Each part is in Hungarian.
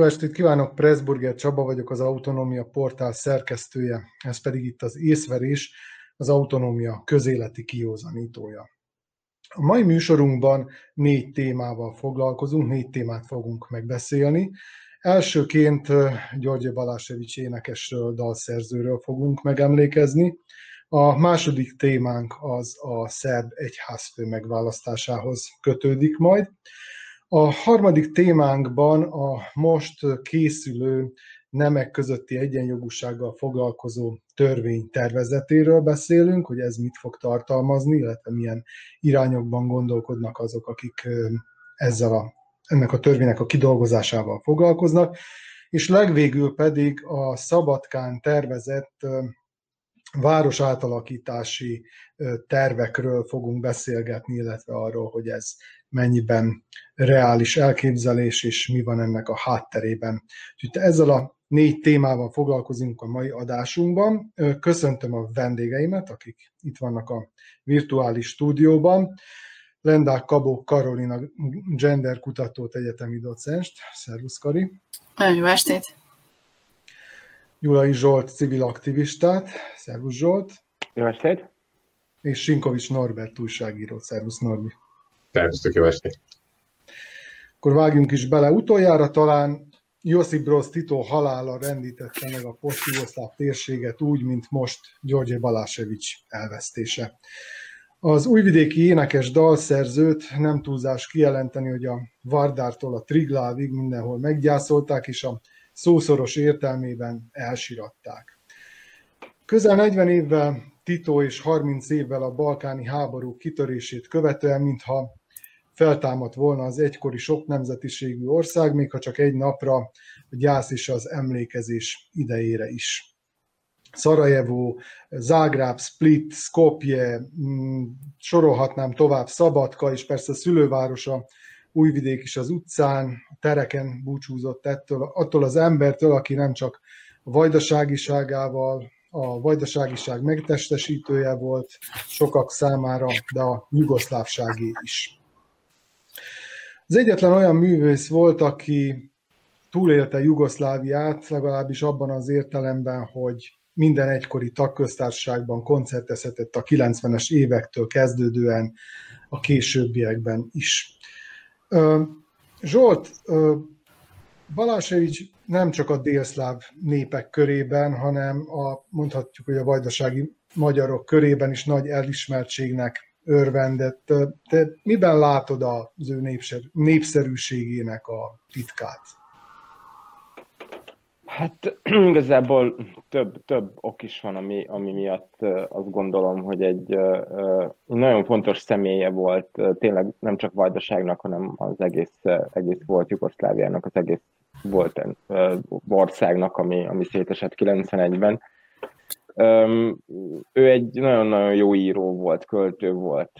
Jó estét kívánok, Pressburger Csaba vagyok, az Autonómia portál szerkesztője, ez pedig itt az észverés, az autonómia közéleti kiózanítója. A mai műsorunkban négy témával foglalkozunk, négy témát fogunk megbeszélni. Elsőként György Balásevics énekesről, dalszerzőről fogunk megemlékezni. A második témánk az a szerb egyházfő megválasztásához kötődik majd. A harmadik témánkban a most készülő nemek közötti egyenjogúsággal foglalkozó törvény tervezetéről beszélünk, hogy ez mit fog tartalmazni, illetve milyen irányokban gondolkodnak azok, akik ezzel a, ennek a törvénynek a kidolgozásával foglalkoznak, és legvégül pedig a Szabadkán tervezett város átalakítási tervekről fogunk beszélgetni, illetve arról, hogy ez mennyiben reális elképzelés, és mi van ennek a hátterében. Úgyhogy ezzel a négy témával foglalkozunk a mai adásunkban. Köszöntöm a vendégeimet, akik itt vannak a virtuális stúdióban. Lendák Kabó Karolina, gender kutatót, egyetemi docenst. Szervusz, Kari! Jó estét! Gyulai Zsolt, civil aktivistát. Szervusz, Zsolt! Jó estét! És Sinkovics Norbert újságíró. Szervusz, Norbi! Szervusztok, jó estét! Akkor vágjunk is bele. Utoljára talán Josip Broz Tito halála rendítette meg a poszt térséget úgy, mint most György Balásevics elvesztése. Az újvidéki énekes dalszerzőt nem túlzás kijelenteni, hogy a Vardártól a Triglávig mindenhol meggyászolták, és a szószoros értelmében elsiratták. Közel 40 évvel Tito és 30 évvel a balkáni háború kitörését követően, mintha feltámadt volna az egykori sok nemzetiségű ország, még ha csak egy napra a gyász és az emlékezés idejére is. Szarajevó, Zágráb, Split, Skopje, mm, sorolhatnám tovább, Szabadka, és persze szülővárosa Újvidék is az utcán, a tereken búcsúzott ettől, attól az embertől, aki nem csak a vajdaságiságával, a vajdaságiság megtestesítője volt sokak számára, de a jugoszlávságé is. Az egyetlen olyan művész volt, aki túlélte Jugoszláviát, legalábbis abban az értelemben, hogy minden egykori tagköztársaságban koncertezhetett a 90-es évektől kezdődően a későbbiekben is. Zsolt, Balásevics nem csak a délszláv népek körében, hanem a, mondhatjuk, hogy a vajdasági magyarok körében is nagy elismertségnek örvendett. Te miben látod az ő népszer, népszerűségének a titkát? Hát igazából több, több ok is van, ami, ami miatt azt gondolom, hogy egy nagyon fontos személye volt tényleg nem csak Vajdaságnak, hanem az egész, egész volt Jugoszláviának, az egész volt országnak, ami, ami szétesett 91-ben ő egy nagyon-nagyon jó író volt, költő volt,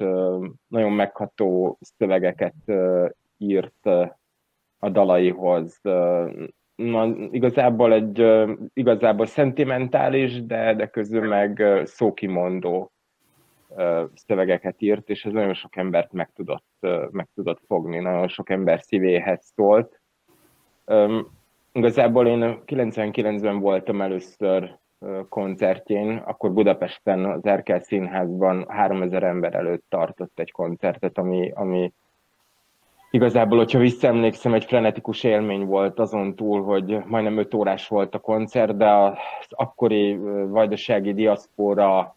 nagyon megható szövegeket írt a dalaihoz. Na, igazából egy igazából szentimentális, de, de közül meg szókimondó szövegeket írt, és ez nagyon sok embert meg tudott, meg tudott fogni, nagyon sok ember szívéhez szólt. Igazából én 99-ben voltam először koncertjén, akkor Budapesten az Erkel Színházban 3000 ember előtt tartott egy koncertet, ami, ami igazából, hogyha visszaemlékszem, egy frenetikus élmény volt azon túl, hogy majdnem 5 órás volt a koncert, de az akkori vajdasági diaszpóra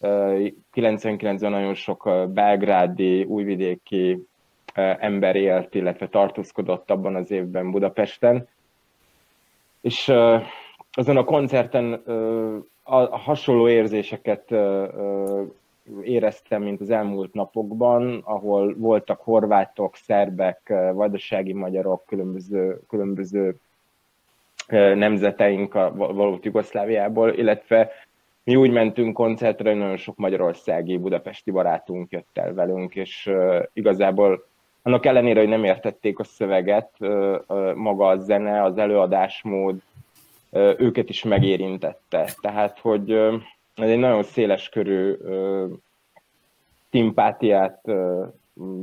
99-ben nagyon sok belgrádi, újvidéki ember élt, illetve tartózkodott abban az évben Budapesten. És azon a koncerten a hasonló érzéseket éreztem, mint az elmúlt napokban, ahol voltak horvátok, szerbek, vajdasági magyarok, különböző, különböző nemzeteink a valót Jugoszláviából, illetve mi úgy mentünk koncertre, hogy nagyon sok magyarországi, budapesti barátunk jött el velünk, és igazából annak ellenére, hogy nem értették a szöveget, maga a zene, az előadásmód, őket is megérintette. Tehát, hogy ez egy nagyon széles körű szimpátiát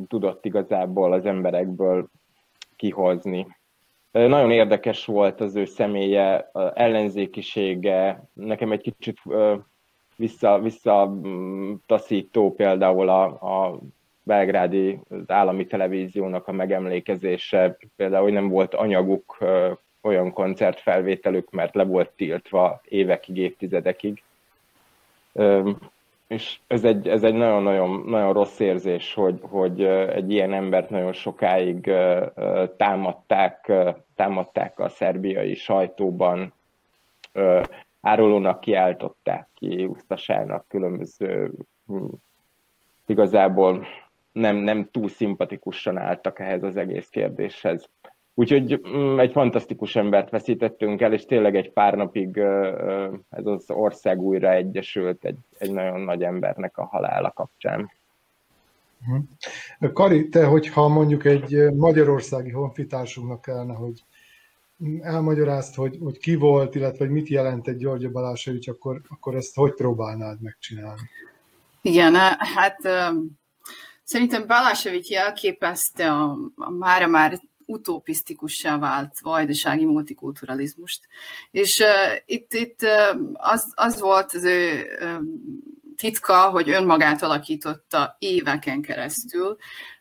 tudott igazából az emberekből kihozni. Nagyon érdekes volt az ő személye, ellenzékisége, nekem egy kicsit vissza, visszataszító például a, a belgrádi az állami televíziónak a megemlékezése, például, hogy nem volt anyaguk, olyan koncertfelvételük, mert le volt tiltva évekig, évtizedekig. És ez egy, ez egy nagyon-nagyon nagyon rossz érzés, hogy, hogy egy ilyen embert nagyon sokáig támadták, támadták a szerbiai sajtóban, árulónak kiáltották ki, úsztasának különböző hm, igazából nem, nem túl szimpatikusan álltak ehhez az egész kérdéshez. Úgyhogy mm, egy fantasztikus embert veszítettünk el, és tényleg egy pár napig ez az ország újra egyesült egy, egy nagyon nagy embernek a halála kapcsán. Mhm. Kari, te, hogyha mondjuk egy magyarországi honfitársunknak kellene, hogy elmagyarázd, hogy, hogy ki volt, illetve hogy mit jelent egy György Balásevics, akkor, akkor ezt hogy próbálnád megcsinálni? Igen, hát szerintem Balásevics jelképezte a, a mára már utopisztikussá vált vajdasági multikulturalizmust. És uh, itt, itt uh, az, az volt az ő uh, titka, hogy önmagát alakította éveken keresztül.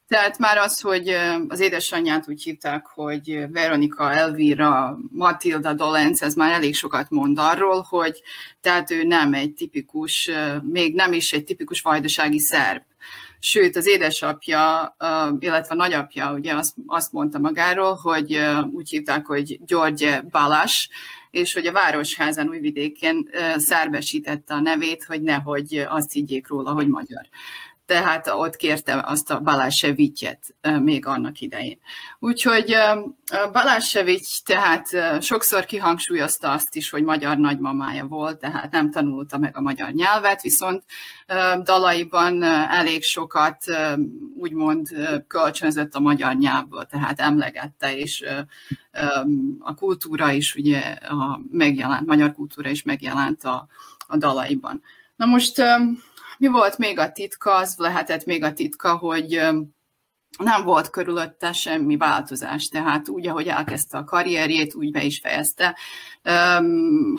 Tehát már az, hogy az édesanyját úgy hívták, hogy Veronika Elvira Matilda Dolenz, ez már elég sokat mond arról, hogy tehát ő nem egy tipikus, még nem is egy tipikus vajdasági szerb Sőt, az édesapja, illetve a nagyapja ugye azt, mondta magáról, hogy úgy hívták, hogy György Balás, és hogy a Városházán újvidéken szárbesítette a nevét, hogy nehogy azt higgyék róla, hogy magyar tehát ott kérte azt a Balázsevityet még annak idején. Úgyhogy Balázsevics tehát sokszor kihangsúlyozta azt is, hogy magyar nagymamája volt, tehát nem tanulta meg a magyar nyelvet, viszont dalaiban elég sokat úgymond kölcsönzött a magyar nyelvből, tehát emlegette, és a kultúra is ugye a megjelent, magyar kultúra is megjelent a, a dalaiban. Na most mi volt még a titka? Az lehetett még a titka, hogy nem volt körülötte semmi változás, tehát úgy, ahogy elkezdte a karrierjét, úgy be is fejezte.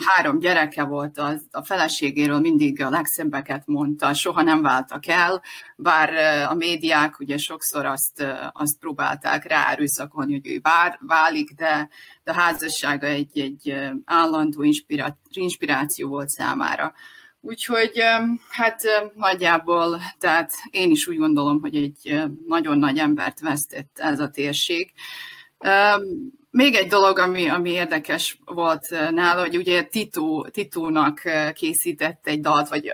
Három gyereke volt, az, a feleségéről mindig a legszebbeket mondta, soha nem váltak el, bár a médiák ugye sokszor azt, azt próbálták rá erőszakolni, hogy ő vár, válik, de, de a házassága egy, egy állandó inspiráció volt számára. Úgyhogy hát nagyjából, tehát én is úgy gondolom, hogy egy nagyon nagy embert vesztett ez a térség. Még egy dolog, ami, ami érdekes volt nála, hogy ugye Tito, Titónak készített egy dalt, vagy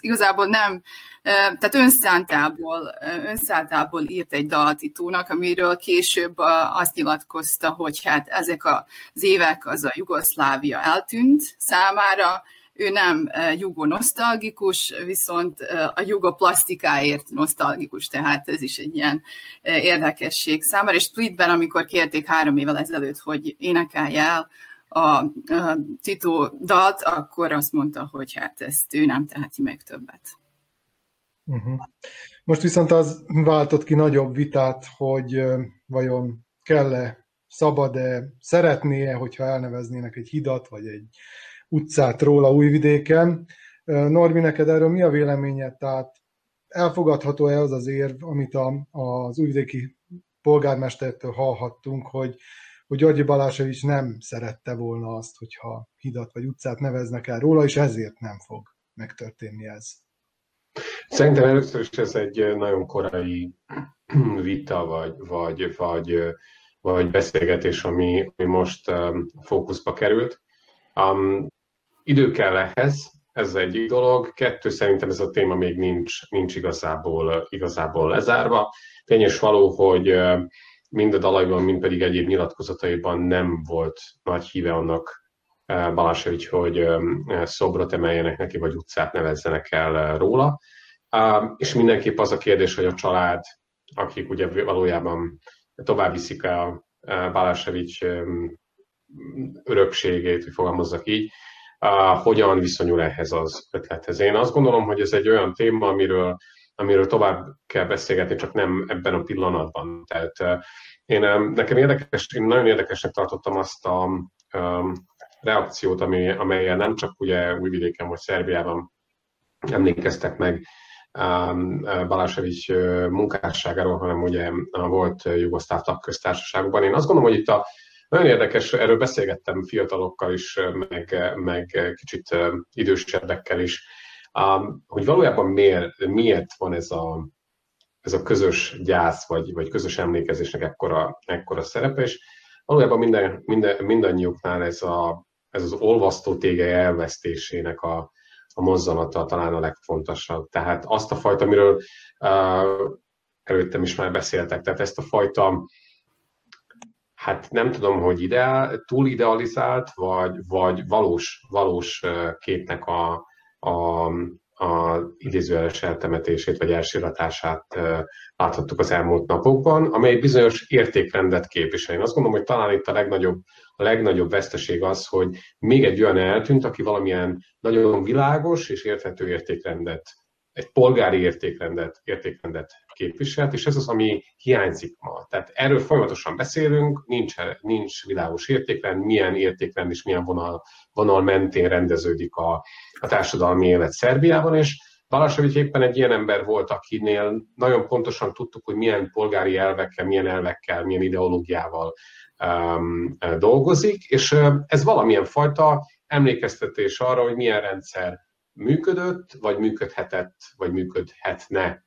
igazából nem, tehát önszántából, önszántából írt egy dalt Titónak, amiről később azt nyilatkozta, hogy hát ezek az évek az a Jugoszlávia eltűnt számára, ő nem jugo-nosztalgikus, viszont a jugoplasztikáért nosztalgikus, tehát ez is egy ilyen érdekesség számára. És Splitben, amikor kérték három évvel ezelőtt, hogy énekelje el a Tito dalt, akkor azt mondta, hogy hát ezt ő nem teheti meg többet. Uh-huh. Most viszont az váltott ki nagyobb vitát, hogy vajon kell-e, szabad-e, szeretné-e, hogyha elneveznének egy hidat, vagy egy utcát róla Újvidéken. Norbi, neked erről mi a véleményed? Tehát elfogadható-e az az érv, amit a, az újvidéki polgármestertől hallhattunk, hogy, hogy Györgyi Balásevics nem szerette volna azt, hogyha hidat vagy utcát neveznek el róla, és ezért nem fog megtörténni ez. Szerintem először is ez egy nagyon korai vita, vagy, vagy, vagy, vagy beszélgetés, ami, ami most fókuszba került. Um, Idő kell ehhez, ez egy dolog. Kettő, szerintem ez a téma még nincs, nincs igazából, igazából lezárva. Tényes való, hogy mind a dalaiban, mind pedig egyéb nyilatkozataiban nem volt nagy híve annak Balásevics, hogy szobrot emeljenek neki, vagy utcát nevezzenek el róla. És mindenképp az a kérdés, hogy a család, akik ugye valójában tovább viszik a Balásevics örökségét, hogy fogalmazzak így, hogyan viszonyul ehhez az ötlethez. Én azt gondolom, hogy ez egy olyan téma, amiről, amiről tovább kell beszélgetni, csak nem ebben a pillanatban. Tehát Én, nekem érdekes, én nagyon érdekesnek tartottam azt a um, reakciót, ami, amelyen nem csak ugye Újvidéken vagy Szerbiában emlékeztek meg Balásevics munkásságáról, hanem ugye volt jugoszláv tagköztársaságban. Én azt gondolom, hogy itt a nagyon érdekes, erről beszélgettem fiatalokkal is, meg, meg kicsit idősebbekkel is, hogy valójában miért, miért van ez a, ez a közös gyász, vagy, vagy közös emlékezésnek ekkora, ekkora szerepe, és valójában minden, minden, mindannyiuknál ez, a, ez az olvasztó tége elvesztésének a, a mozzanata talán a legfontosabb. Tehát azt a fajta, amiről uh, előttem is már beszéltek, tehát ezt a fajta hát nem tudom, hogy ideál, túl idealizált, vagy, vagy valós, valós képnek a, a, a idézőjeles eltemetését, vagy elsiratását láthattuk az elmúlt napokban, amely bizonyos értékrendet képvisel. Én azt gondolom, hogy talán itt a legnagyobb, a legnagyobb veszteség az, hogy még egy olyan eltűnt, aki valamilyen nagyon világos és érthető értékrendet egy polgári értékrendet, értékrendet képviselt, és ez az, ami hiányzik ma. Tehát erről folyamatosan beszélünk, nincs, nincs világos értékrend, milyen értékrend és milyen vonal, vonal mentén rendeződik a, a társadalmi élet Szerbiában, és Balasevics éppen egy ilyen ember volt, akinél nagyon pontosan tudtuk, hogy milyen polgári elvekkel, milyen elvekkel, milyen ideológiával um, dolgozik, és ez valamilyen fajta emlékeztetés arra, hogy milyen rendszer működött, vagy működhetett, vagy működhetne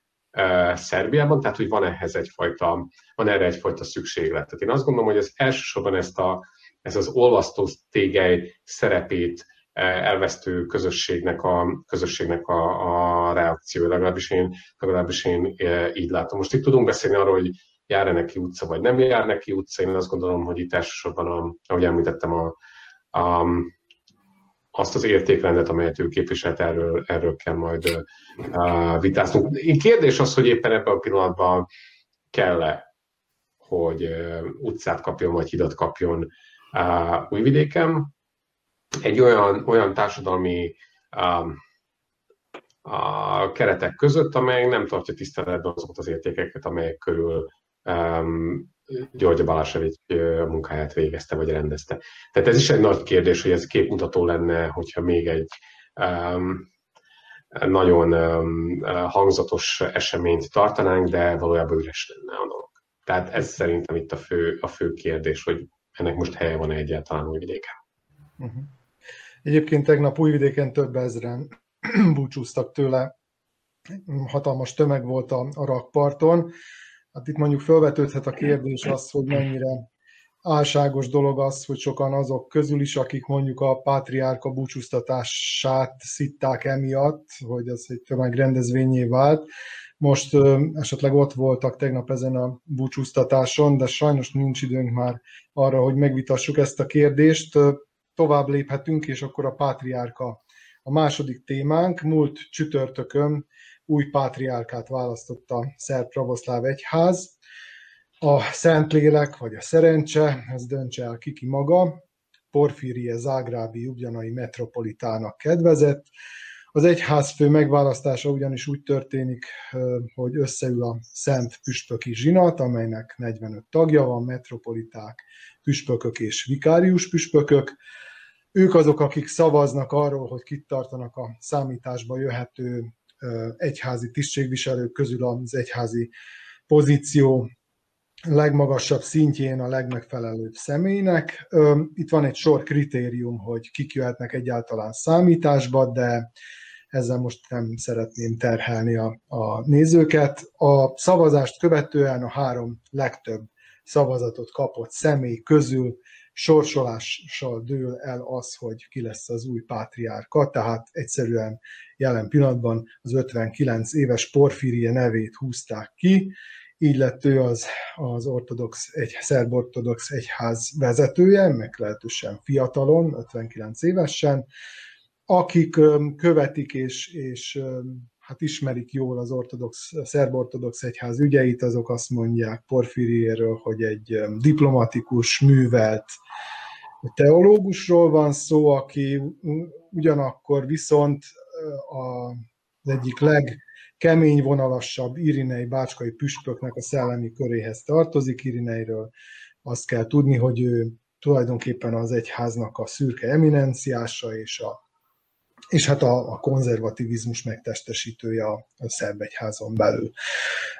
Szerbiában, tehát hogy van ehhez egyfajta, van erre egyfajta szükséglet. Tehát én azt gondolom, hogy ez elsősorban ezt a, ez az olvasztó tégely szerepét elvesztő közösségnek a, közösségnek a, a reakció, legalábbis én, legalábbis én így látom. Most itt tudunk beszélni arról, hogy jár-e neki utca, vagy nem jár neki utca. Én azt gondolom, hogy itt elsősorban, a, ahogy említettem, a, a, azt az értékrendet, amelyet ő képviselt, erről, erről kell majd uh, vitáznunk. Kérdés az, hogy éppen ebben a pillanatban kell-e, hogy uh, utcát kapjon, vagy hidat kapjon uh, Újvidéken. Egy olyan, olyan társadalmi um, a keretek között, amely nem tartja tiszteletben azokat az értékeket, amelyek körül um, György Balasevic a munkáját végezte, vagy rendezte. Tehát ez is egy nagy kérdés, hogy ez képmutató lenne, hogyha még egy um, nagyon um, hangzatos eseményt tartanánk, de valójában üres lenne a dolog. Tehát ez szerintem itt a fő, a fő kérdés, hogy ennek most helye van-e egyáltalán Újvidéken. Uh-huh. Egyébként tegnap Újvidéken több ezren búcsúztak tőle, hatalmas tömeg volt a, a rakparton, Hát itt mondjuk felvetődhet a kérdés az, hogy mennyire álságos dolog az, hogy sokan azok közül is, akik mondjuk a pátriárka búcsúztatását szitták emiatt, hogy ez egy tömegrendezvényé vált. Most ö, esetleg ott voltak tegnap ezen a búcsúztatáson, de sajnos nincs időnk már arra, hogy megvitassuk ezt a kérdést. Tovább léphetünk, és akkor a pátriárka a második témánk. Múlt csütörtökön új pátriárkát választott a szerb pravoszláv egyház. A Szentlélek, vagy a szerencse, ez döntse el kiki maga, Porfirie Zágrábi Jubjanai metropolitának kedvezett. Az egyházfő megválasztása ugyanis úgy történik, hogy összeül a Szent Püspöki Zsinat, amelynek 45 tagja van, metropoliták, püspökök és vikárius püspökök. Ők azok, akik szavaznak arról, hogy kit tartanak a számításba jöhető egyházi tisztségviselők közül az egyházi pozíció legmagasabb szintjén a legmegfelelőbb személynek. Itt van egy sor kritérium, hogy kik jöhetnek egyáltalán számításba, de ezzel most nem szeretném terhelni a, a nézőket. A szavazást követően a három legtöbb szavazatot kapott személy közül sorsolással dől el az, hogy ki lesz az új pátriárka, tehát egyszerűen jelen pillanatban az 59 éves Porfirie nevét húzták ki, így lett ő az, az ortodox, egy szerb-ortodox egyház vezetője, meglehetősen fiatalon, 59 évesen, akik követik és, és hát ismerik jól az ortodox, szerb-ortodox egyház ügyeit, azok azt mondják Porfiriéről, hogy egy diplomatikus, művelt teológusról van szó, aki ugyanakkor viszont az egyik kemény vonalassabb Irinei bácskai püspöknek a szellemi köréhez tartozik. Irineiről azt kell tudni, hogy ő tulajdonképpen az egyháznak a szürke eminenciása és a és hát a, a konzervativizmus megtestesítője a, a szerb egyházon belül.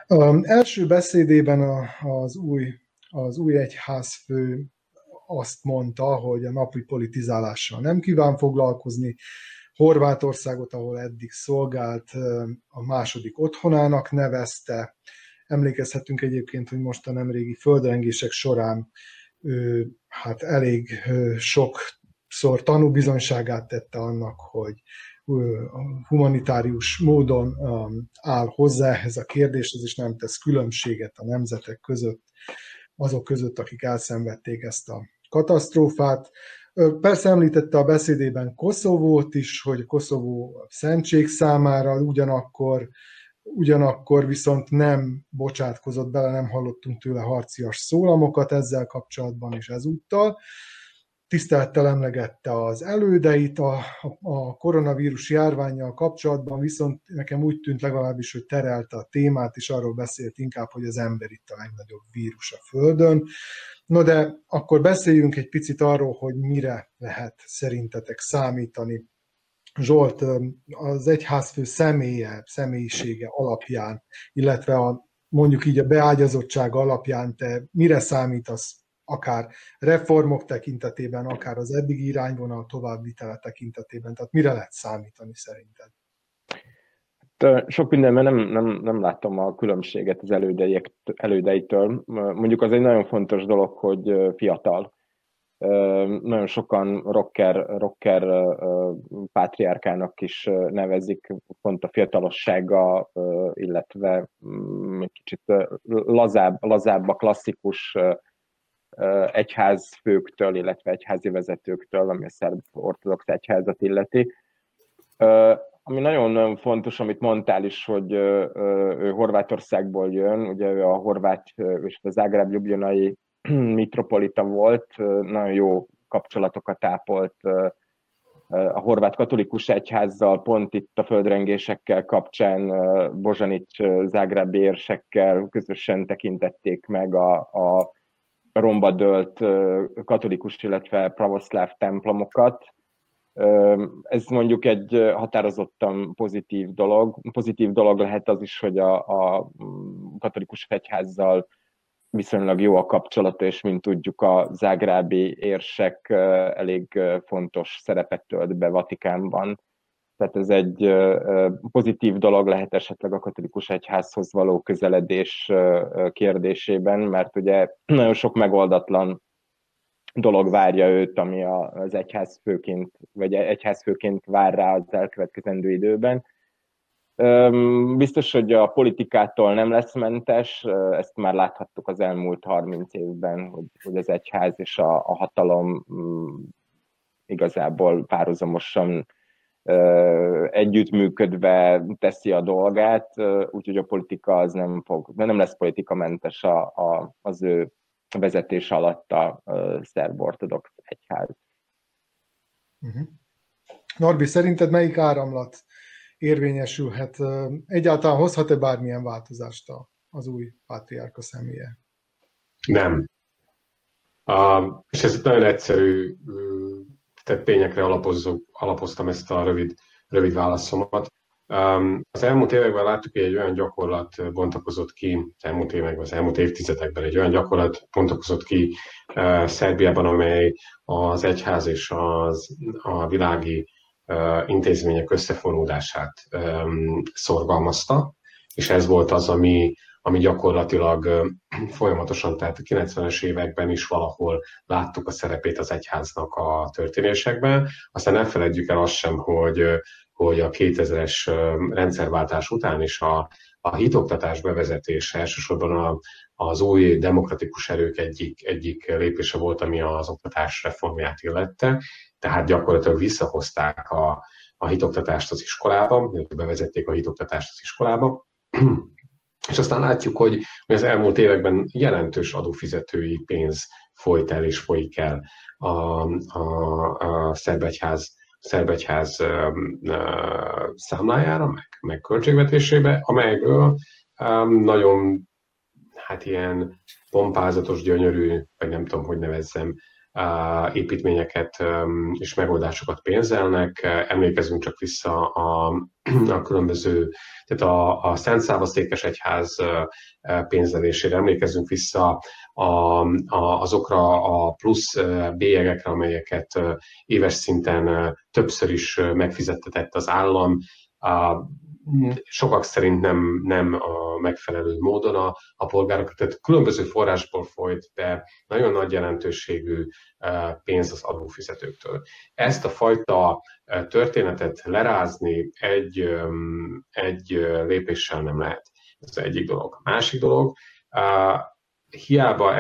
Um, első beszédében a, az, új, az új egyházfő azt mondta, hogy a napi politizálással nem kíván foglalkozni, Horvátországot, ahol eddig szolgált, a második otthonának nevezte. Emlékezhetünk egyébként, hogy most a nemrégi földrengések során hát elég sokszor tanúbizonyságát tette annak, hogy humanitárius módon áll hozzá ehhez a kérdéshez, és nem tesz különbséget a nemzetek között, azok között, akik elszenvedték ezt a katasztrófát. Persze említette a beszédében Koszovót is, hogy Koszovó szentség számára, ugyanakkor, ugyanakkor viszont nem bocsátkozott bele, nem hallottunk tőle harcias szólamokat ezzel kapcsolatban és ezúttal. Tisztelettel emlegette az elődeit a, a koronavírus járványjal kapcsolatban, viszont nekem úgy tűnt legalábbis, hogy terelte a témát, és arról beszélt inkább, hogy az ember itt a legnagyobb vírus a Földön. No de akkor beszéljünk egy picit arról, hogy mire lehet szerintetek számítani. Zsolt, az egyházfő személye, személyisége alapján, illetve a, mondjuk így a beágyazottság alapján te mire számítasz akár reformok tekintetében, akár az eddigi irányvonal továbbvitele tekintetében? Tehát mire lehet számítani szerinted? sok mindenben nem, nem, nem láttam a különbséget az elődeitől. Mondjuk az egy nagyon fontos dolog, hogy fiatal. Nagyon sokan rocker, rocker pátriárkának is nevezik, pont a fiatalossága, illetve mm, kicsit lazább, lazább a klasszikus egyházfőktől, illetve egyházi vezetőktől, ami a szerb ortodox egyházat illeti. Ami nagyon fontos, amit mondtál is, hogy ő Horvátországból jön, ugye ő a horvát és az Zágráb Ljubljanai mitropolita volt, nagyon jó kapcsolatokat ápolt a horvát katolikus egyházzal, pont itt a földrengésekkel kapcsán Bozsanics zágrábi érsekkel közösen tekintették meg a, a romba dölt katolikus, illetve pravoszláv templomokat, ez mondjuk egy határozottan pozitív dolog. Pozitív dolog lehet az is, hogy a, a katolikus egyházzal viszonylag jó a kapcsolata, és mint tudjuk, a zágrábi érsek elég fontos szerepet tölt be Vatikánban. Tehát ez egy pozitív dolog lehet esetleg a katolikus egyházhoz való közeledés kérdésében, mert ugye nagyon sok megoldatlan dolog várja őt, ami az egyházfőként, vagy egyházfőként vár rá az elkövetkezendő időben. Biztos, hogy a politikától nem lesz mentes, ezt már láthattuk az elmúlt 30 évben, hogy, hogy az egyház és a, a hatalom mm, igazából párhuzamosan együttműködve teszi a dolgát, úgyhogy a politika az nem fog, de nem lesz politikamentes a, a, az ő vezetés alatt a szerb ortodox egyház. Uh-huh. Norbi, szerinted melyik áramlat érvényesülhet? Egyáltalán hozhat-e bármilyen változást az új pátriárka személye? Nem. Uh, és ez nagyon egyszerű tehát tényekre alapozó, alapoztam ezt a rövid, rövid válaszomat. Az elmúlt években láttuk, hogy egy olyan gyakorlat bontakozott ki, az elmúlt években, az elmúlt évtizedekben egy olyan gyakorlat bontakozott ki Szerbiában, amely az egyház és az, a világi intézmények összefonódását szorgalmazta, és ez volt az, ami, ami gyakorlatilag folyamatosan, tehát a 90-es években is valahol láttuk a szerepét az egyháznak a történésekben. Aztán ne felejtjük el azt sem, hogy hogy a 2000-es rendszerváltás után is a, a hitoktatás bevezetése elsősorban a, az új demokratikus erők egyik, egyik lépése volt, ami az oktatás reformját illette, tehát gyakorlatilag visszahozták a, a hitoktatást az iskolába, bevezették a hitoktatást az iskolába, és aztán látjuk, hogy az elmúlt években jelentős adófizetői pénz folyt el és folyik el a, a, a szerb egyház szerbegyház számlájára, meg, meg költségvetésébe, amelyből nagyon hát ilyen pompázatos, gyönyörű, vagy nem tudom, hogy nevezzem, építményeket és megoldásokat pénzelnek. Emlékezünk csak vissza a, a különböző, tehát a, a Szent Szávasztékes Egyház pénzelésére, emlékezünk vissza a, a, azokra a plusz bélyegekre, amelyeket éves szinten többször is megfizettetett az állam, sokak szerint nem, nem a megfelelő módon a, a polgárok, tehát különböző forrásból folyt, de nagyon nagy jelentőségű e, pénz az adófizetőktől. Ezt a fajta e, történetet lerázni egy, egy lépéssel nem lehet. Ez egyik dolog. Másik dolog, hiába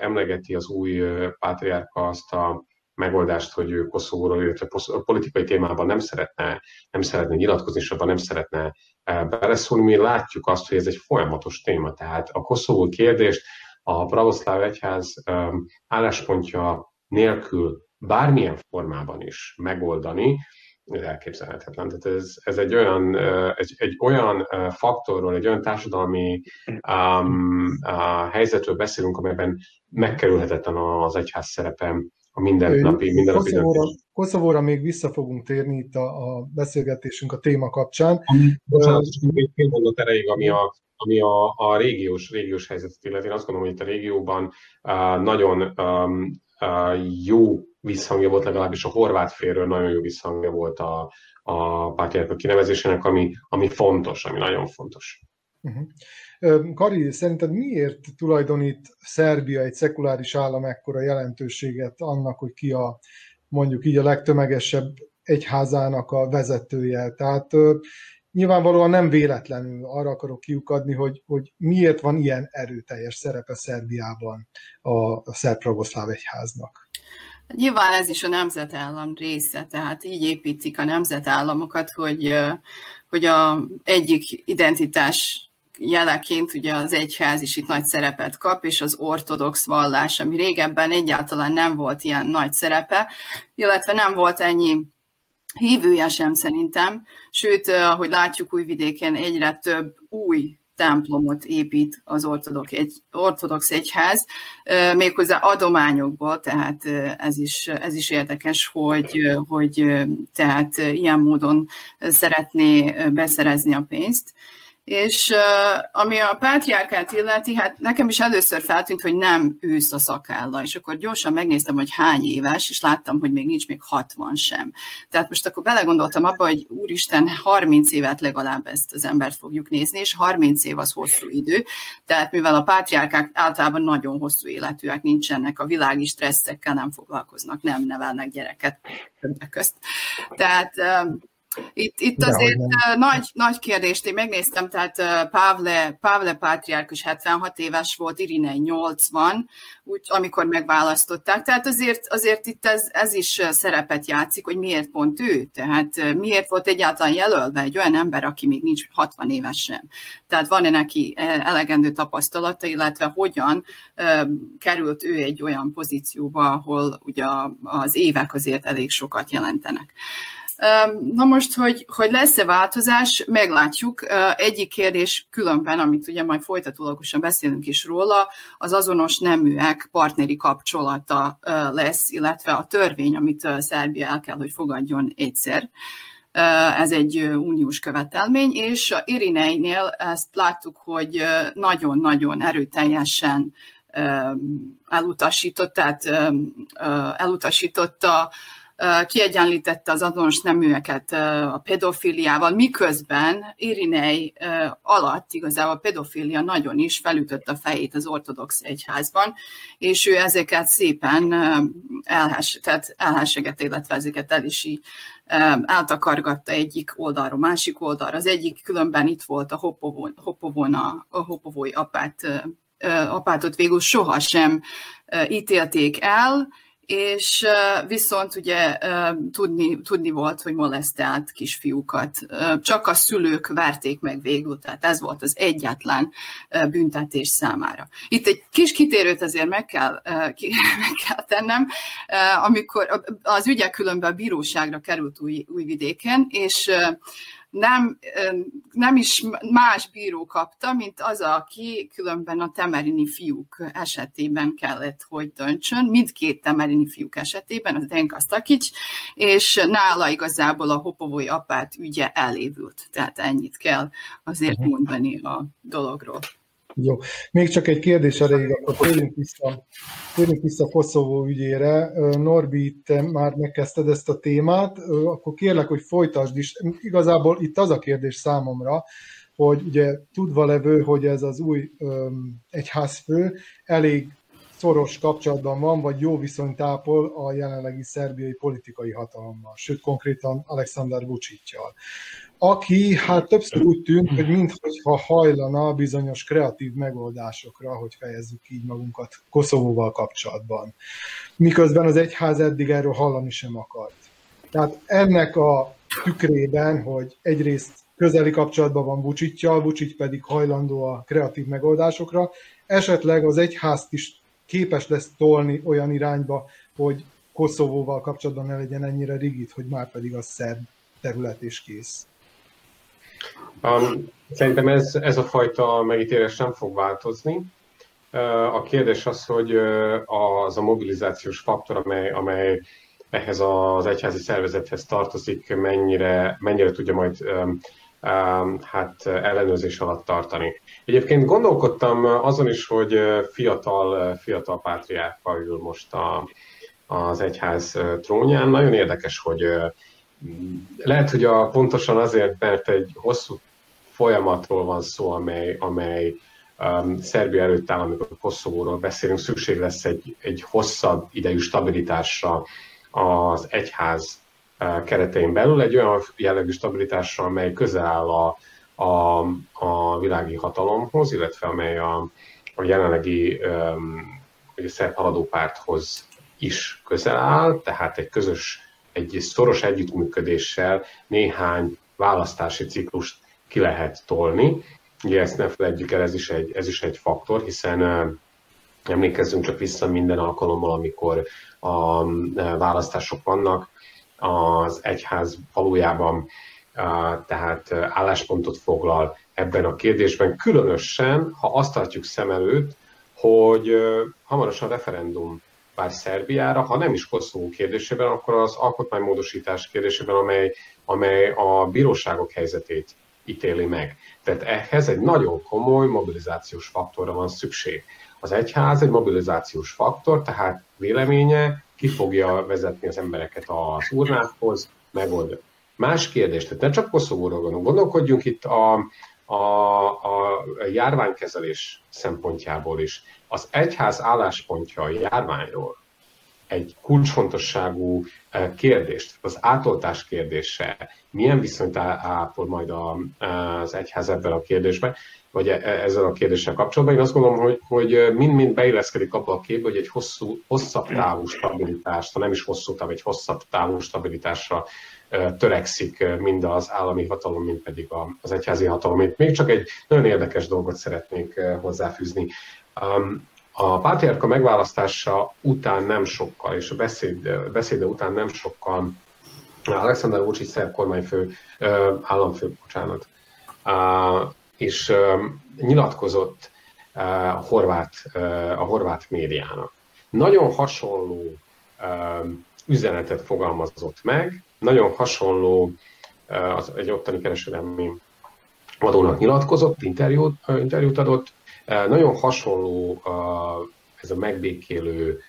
emlegeti az új pátriárka azt a megoldást, hogy ő Koszovóról, illetve politikai témában nem szeretne, nem szeretne nyilatkozni, és abban nem szeretne e, beleszólni. Mi látjuk azt, hogy ez egy folyamatos téma. Tehát a koszovói kérdést a pravoszláv egyház e, álláspontja nélkül bármilyen formában is megoldani, ez elképzelhetetlen. Tehát ez, ez egy, olyan, e, egy, egy olyan faktorról, egy olyan társadalmi um, uh, helyzetről beszélünk, amelyben megkerülhetetlen az egyház szerepe a mindennapi, mindennapi Koszovóra, Koszovóra még vissza fogunk térni itt a, a beszélgetésünk a téma kapcsán. Bocsánat, egy fél mondat erejéig, ami a, ami a, a régiós, régiós helyzetet illeti. Én azt gondolom, hogy itt a régióban uh, nagyon um, uh, jó visszhangja volt, legalábbis a horvát félről nagyon jó visszhangja volt a, a pártjának kinevezésének, ami, ami fontos, ami nagyon fontos. Uh-huh. Kari, szerinted miért tulajdonít Szerbia egy szekuláris állam ekkora jelentőséget annak, hogy ki a mondjuk így a legtömegesebb egyházának a vezetője? Tehát nyilvánvalóan nem véletlenül arra akarok kiukadni, hogy, hogy miért van ilyen erőteljes szerepe Szerbiában a, a szerb pravoszláv egyháznak. Nyilván ez is a nemzetállam része, tehát így építik a nemzetállamokat, hogy, hogy a egyik identitás jeleként ugye az egyház is itt nagy szerepet kap, és az ortodox vallás, ami régebben egyáltalán nem volt ilyen nagy szerepe, illetve nem volt ennyi hívője sem szerintem, sőt, ahogy látjuk újvidéken egyre több új templomot épít az ortodox, egy, ortodox egyház, méghozzá adományokból, tehát ez is, ez is érdekes, hogy, hogy tehát ilyen módon szeretné beszerezni a pénzt. És ami a pátriárkát illeti, hát nekem is először feltűnt, hogy nem ősz a szakálla, és akkor gyorsan megnéztem, hogy hány éves, és láttam, hogy még nincs még 60 sem. Tehát most akkor belegondoltam abba, hogy úristen, 30 évet legalább ezt az embert fogjuk nézni, és 30 év az hosszú idő, tehát mivel a pátriárkák általában nagyon hosszú életűek, nincsenek a világi stresszekkel, nem foglalkoznak, nem nevelnek gyereket közt. Tehát itt, itt azért nagy, nagy kérdést, én megnéztem, tehát Pavle, Pavle Pátriárkus 76 éves volt, Irine 80, úgy, amikor megválasztották. Tehát azért, azért itt ez, ez is szerepet játszik, hogy miért pont ő. Tehát miért volt egyáltalán jelölve egy olyan ember, aki még nincs 60 éves sem. Tehát van-e neki elegendő tapasztalata, illetve hogyan került ő egy olyan pozícióba, ahol ugye az évek azért elég sokat jelentenek. Na most, hogy, hogy lesz-e változás, meglátjuk. Egyik kérdés különben, amit ugye majd folytatólagosan beszélünk is róla, az azonos neműek partneri kapcsolata lesz, illetve a törvény, amit Szerbia el kell, hogy fogadjon egyszer. Ez egy uniós követelmény, és a Irineinél ezt láttuk, hogy nagyon-nagyon erőteljesen elutasított, tehát elutasította kiegyenlítette az azonos neműeket a pedofiliával, miközben Irinei alatt igazából a pedofilia nagyon is felütött a fejét az ortodox egyházban, és ő ezeket szépen elhes, tehát elhesseget, illetve ezeket el is eltakargatta egyik oldalról, másik oldalra. Az egyik különben itt volt a Hopovon, Hopovon a, a Hopovói apát, apátot végül sohasem ítélték el, és viszont ugye tudni, tudni volt, hogy molesztált kisfiúkat. Csak a szülők verték meg végül, tehát ez volt az egyetlen büntetés számára. Itt egy kis kitérőt azért meg kell, meg kell tennem, amikor az ügyek különben a bíróságra került új, újvidéken, és nem, nem is más bíró kapta, mint az, aki különben a temerini fiúk esetében kellett, hogy döntsön, mindkét temerini fiúk esetében, az Denka Stakics, és nála igazából a hopovói apát ügye elévült. Tehát ennyit kell azért mhm. mondani a dologról. Jó. Még csak egy kérdés erejéig, akkor térjünk vissza, térjünk vissza Koszovó ügyére. Norbi, te már megkezdted ezt a témát, akkor kérlek, hogy folytasd is. Igazából itt az a kérdés számomra, hogy ugye tudva levő, hogy ez az új um, egyházfő elég szoros kapcsolatban van, vagy jó viszonyt ápol a jelenlegi szerbiai politikai hatalommal, sőt konkrétan Alexander Vucicjal aki hát többször úgy tűnt, hogy mintha hajlana bizonyos kreatív megoldásokra, hogy fejezzük így magunkat Koszovóval kapcsolatban. Miközben az egyház eddig erről hallani sem akart. Tehát ennek a tükrében, hogy egyrészt közeli kapcsolatban van Vucicjal, Vucic pedig hajlandó a kreatív megoldásokra, esetleg az egyházt is képes lesz tolni olyan irányba, hogy Koszovóval kapcsolatban ne legyen ennyire rigid, hogy már pedig a szerb terület is kész. Um, szerintem ez, ez a fajta megítélés nem fog változni. A kérdés az, hogy az a mobilizációs faktor, amely, amely ehhez az egyházi szervezethez tartozik, mennyire, mennyire tudja majd hát ellenőrzés alatt tartani. Egyébként gondolkodtam azon is, hogy fiatal, fiatal pátriárka ül most a, az egyház trónján. Nagyon érdekes, hogy lehet, hogy a, pontosan azért, mert egy hosszú folyamatról van szó, amely, amely um, Szerbia előtt áll, amikor Koszovóról beszélünk, szükség lesz egy, egy hosszabb idejű stabilitásra az egyház uh, keretein belül, egy olyan jellegű stabilitásra, amely közel áll a, a, a világi hatalomhoz, illetve amely a, a jelenlegi um, szerb haladó párthoz is közel áll, tehát egy közös egy szoros együttműködéssel néhány választási ciklust ki lehet tolni. Ugye ezt ne felejtjük el, ez is egy, ez is egy faktor, hiszen emlékezzünk csak vissza minden alkalommal, amikor a választások vannak, az egyház valójában tehát álláspontot foglal ebben a kérdésben, különösen, ha azt tartjuk szem előtt, hogy hamarosan referendum bár Szerbiára, ha nem is Koszovó kérdésében, akkor az alkotmánymódosítás kérdésében, amely, amely a bíróságok helyzetét ítéli meg. Tehát ehhez egy nagyon komoly mobilizációs faktorra van szükség. Az egyház egy mobilizációs faktor, tehát véleménye ki fogja vezetni az embereket az urnákhoz, megold. Más kérdés, tehát ne csak Koszovóról gondolunk, gondolkodjunk itt a, a, a járványkezelés szempontjából is az egyház álláspontja a járványról egy kulcsfontosságú eh, kérdést, az átoltás kérdése, milyen viszonyt ápol majd az egyház ebben a kérdésben, vagy e, e, ezzel a kérdéssel kapcsolatban. Én azt gondolom, hogy, hogy mind-mind beilleszkedik abba a képbe, hogy egy hosszú, hosszabb távú stabilitást, ha nem is hosszú táv, egy hosszabb távú stabilitásra törekszik mind az állami hatalom, mind pedig az egyházi hatalom. Még csak egy nagyon érdekes dolgot szeretnék hozzáfűzni. A pátriárka megválasztása után nem sokkal, és a beszéd, beszéde után nem sokkal Alexander Vucic szerb kormányfő, államfő, bocsánat, és nyilatkozott a horvát, a horvát médiának. Nagyon hasonló üzenetet fogalmazott meg, nagyon hasonló az egy ottani kereskedelmi adónak nyilatkozott, interjút, interjút adott, nagyon hasonló ez a megbékélő,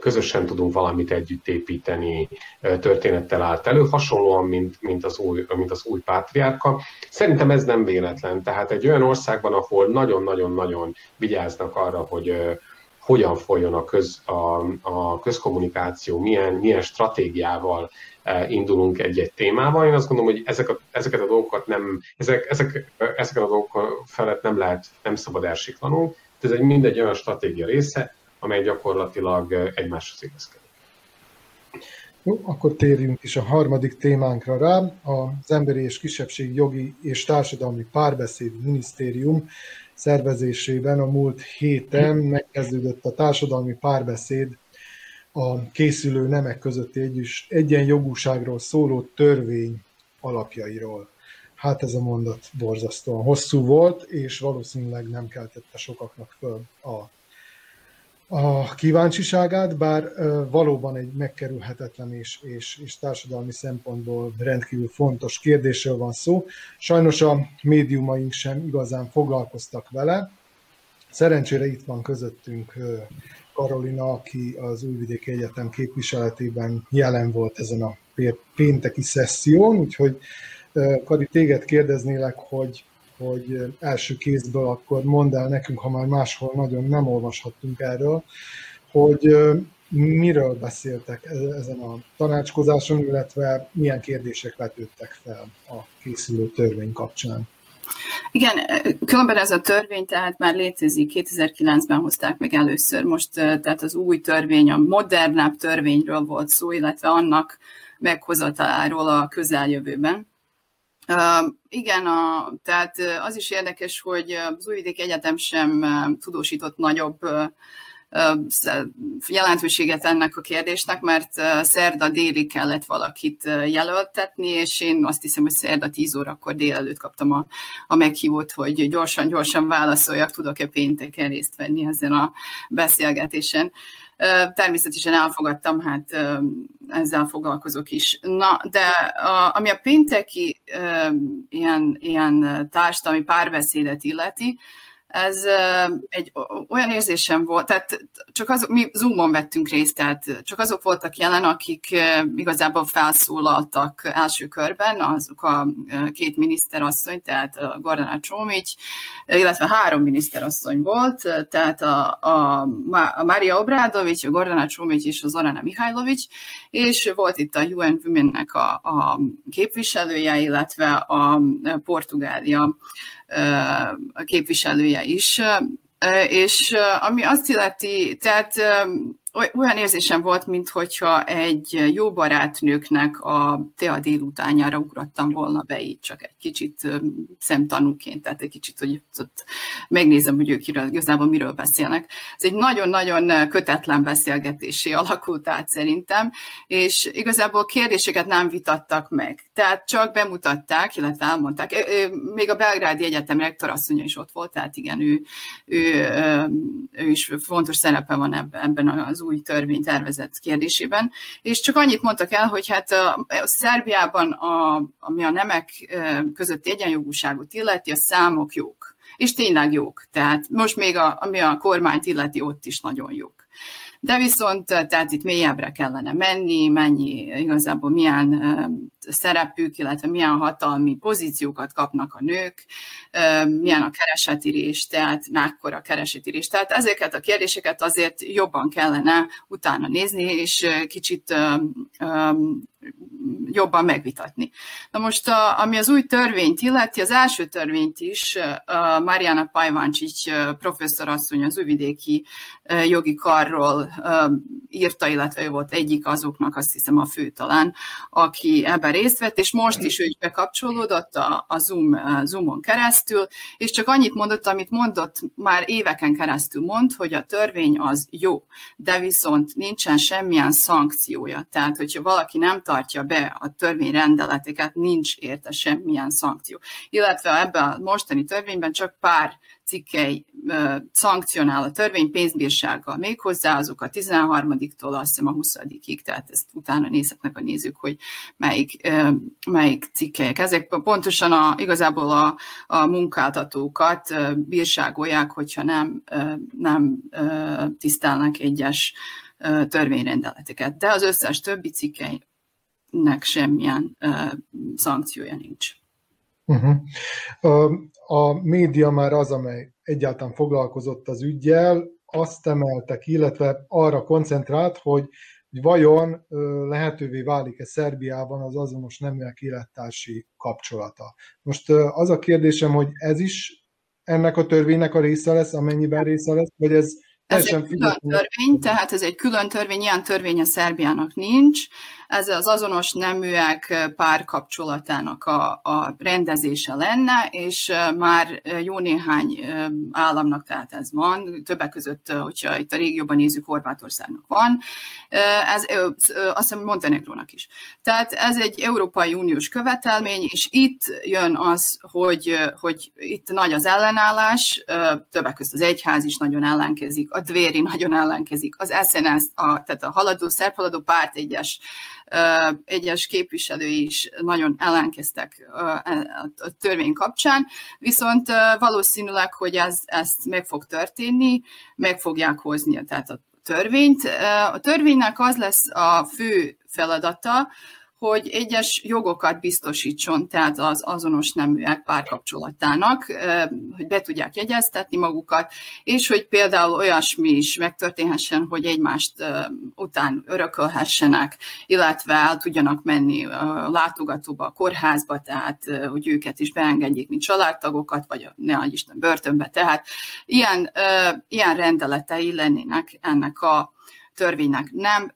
közösen tudunk valamit együtt építeni, történettel állt elő, hasonlóan, mint, mint, az új, mint az új pátriárka. Szerintem ez nem véletlen. Tehát egy olyan országban, ahol nagyon-nagyon-nagyon vigyáznak arra, hogy hogyan folyjon a, köz, a, a közkommunikáció, milyen, milyen stratégiával indulunk egy-egy témával. Én azt gondolom, hogy ezek a, ezeket a dolgokat nem, ezek, ezek, ezeket a dolgok felett nem lehet, nem szabad elsiklanunk. Ez egy mindegy olyan stratégia része, amely gyakorlatilag egymáshoz igazkedik. Jó, akkor térjünk is a harmadik témánkra rá. Az Emberi és Kisebbség Jogi és Társadalmi Párbeszéd Minisztérium szervezésében a múlt héten megkezdődött a társadalmi párbeszéd a készülő nemek közötti egyenjogúságról szóló törvény alapjairól. Hát ez a mondat borzasztóan hosszú volt, és valószínűleg nem keltette sokaknak föl a a kíváncsiságát, bár valóban egy megkerülhetetlen és, és, és társadalmi szempontból rendkívül fontos kérdésről van szó. Sajnos a médiumaink sem igazán foglalkoztak vele. Szerencsére itt van közöttünk Karolina, aki az Újvidéki Egyetem képviseletében jelen volt ezen a pénteki szesszión, úgyhogy Kari, téged kérdeznélek, hogy hogy első kézből akkor mondd el nekünk, ha már máshol nagyon nem olvashattunk erről, hogy miről beszéltek e-, ezen a tanácskozáson, illetve milyen kérdések vetődtek fel a készülő törvény kapcsán. Igen, különben ez a törvény tehát már létezik, 2009-ben hozták meg először, most tehát az új törvény, a modernebb törvényről volt szó, illetve annak meghozataláról a közeljövőben. Uh, igen, a, tehát az is érdekes, hogy az Újvidék Egyetem sem tudósított nagyobb uh, jelentőséget ennek a kérdésnek, mert szerda déli kellett valakit jelöltetni, és én azt hiszem, hogy szerda 10 órakor délelőtt kaptam a, a meghívót, hogy gyorsan-gyorsan válaszoljak, tudok-e pénteken részt venni ezen a beszélgetésen. Természetesen elfogadtam, hát ezzel foglalkozok is. Na, de a, ami a pénteki ilyen, ilyen társadalmi párbeszédet illeti, ez egy olyan érzésem volt, tehát csak azok, mi Zoomon vettünk részt, tehát csak azok voltak jelen, akik igazából felszólaltak első körben, azok a két miniszterasszony, tehát a. Gordana Csómics, illetve három miniszterasszony volt, tehát a, a, a Mária Obrádovics, a Gordana Csómics és az Orana Mihajlovics, és volt itt a UN Women-nek a, a képviselője, illetve a Portugália képviselője is. És ami azt illeti, tehát olyan érzésem volt, mintha egy jó barátnőknek a tea délutánjára ugrottam volna be így, csak egy kicsit szemtanúként, tehát egy kicsit, hogy ott megnézem, hogy ők igazából miről beszélnek. Ez egy nagyon-nagyon kötetlen beszélgetésé alakult át szerintem, és igazából kérdéseket nem vitattak meg. Tehát csak bemutatták, illetve elmondták. Még a Belgrádi Egyetem rektorasszonya is ott volt, tehát igen, ő, ő, ő is fontos szerepe van ebben az új törvénytervezet kérdésében, és csak annyit mondtak el, hogy hát a, a Szerbiában, a, ami a nemek közötti egyenjogúságot illeti, a számok jók, és tényleg jók. Tehát most még a, ami a kormányt illeti, ott is nagyon jók. De viszont tehát itt mélyebbre kellene menni, mennyi igazából milyen szerepük, illetve milyen hatalmi pozíciókat kapnak a nők, milyen a keresetírés, tehát mekkora keresetírés. Tehát ezeket a kérdéseket azért jobban kellene utána nézni, és kicsit jobban megvitatni. Na most, a, ami az új törvényt illeti, az első törvényt is Mariana Pajváncsics professzor asszony az újvidéki jogi karról írta, illetve ő volt egyik azoknak, azt hiszem a fő talán, aki ebben részt vett, és most is ő bekapcsolódott a, a Zoom, Zoomon keresztül, és csak annyit mondott, amit mondott, már éveken keresztül mond, hogy a törvény az jó, de viszont nincsen semmilyen szankciója. Tehát, hogyha valaki nem tartja be a törvényrendeleteket, nincs érte semmilyen szankció. Illetve ebben a mostani törvényben csak pár cikkei szankcionál a törvény pénzbírsággal, méghozzá azok a 13-tól azt hiszem a 20-ig, tehát ezt utána nézhetnek a nézők, hogy melyik, melyik cikkelyek. Ezek pontosan a, igazából a, a munkáltatókat bírságolják, hogyha nem, nem tisztelnek egyes törvényrendeleteket. De az összes többi cikkelynek semmilyen szankciója nincs. Uh-huh. A média már az, amely egyáltalán foglalkozott az ügyjel, azt emeltek, illetve arra koncentrált, hogy vajon lehetővé válik-e Szerbiában az azonos neműek élettársi kapcsolata. Most az a kérdésem, hogy ez is ennek a törvénynek a része lesz, amennyiben része lesz, vagy ez Ez egy külön törvény, tehát ez egy külön törvény, ilyen törvény a Szerbiának nincs. Ez az azonos neműek párkapcsolatának a, a rendezése lenne, és már jó néhány államnak tehát ez van, többek között, hogyha itt a régióban nézzük, Horvátországnak van, ez azt hiszem Montenegrónak is. Tehát ez egy Európai Uniós követelmény, és itt jön az, hogy, hogy itt nagy az ellenállás, többek között az egyház is nagyon ellenkezik, a Dvéri nagyon ellenkezik, az SNS, a, tehát a haladó, szerb haladó párt egyes, egyes képviselői is nagyon ellenkeztek a törvény kapcsán, viszont valószínűleg, hogy ez, ezt meg fog történni, meg fogják hozni tehát a törvényt. A törvénynek az lesz a fő feladata, hogy egyes jogokat biztosítson, tehát az azonos neműek párkapcsolatának, hogy be tudják jegyeztetni magukat, és hogy például olyasmi is megtörténhessen, hogy egymást után örökölhessenek, illetve el tudjanak menni látogatóba, a kórházba, tehát hogy őket is beengedjék, mint családtagokat, vagy ne Isten börtönbe. Tehát ilyen, ilyen rendeletei lennének ennek a törvénynek nem,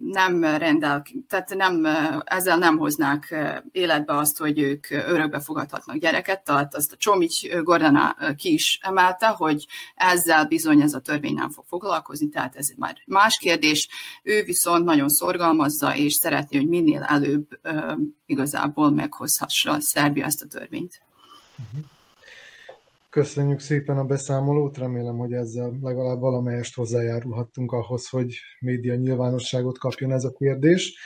nem rendel, tehát nem, ezzel nem hoznák életbe azt, hogy ők örökbe fogadhatnak gyereket, tehát azt a Csomics Gordana ki is emelte, hogy ezzel bizony ez a törvény nem fog foglalkozni, tehát ez már más kérdés. Ő viszont nagyon szorgalmazza, és szeretné, hogy minél előbb igazából meghozhassa Szerbia ezt a törvényt. Uh-huh. Köszönjük szépen a beszámolót, remélem, hogy ezzel legalább valamelyest hozzájárulhattunk ahhoz, hogy média nyilvánosságot kapjon ez a kérdés.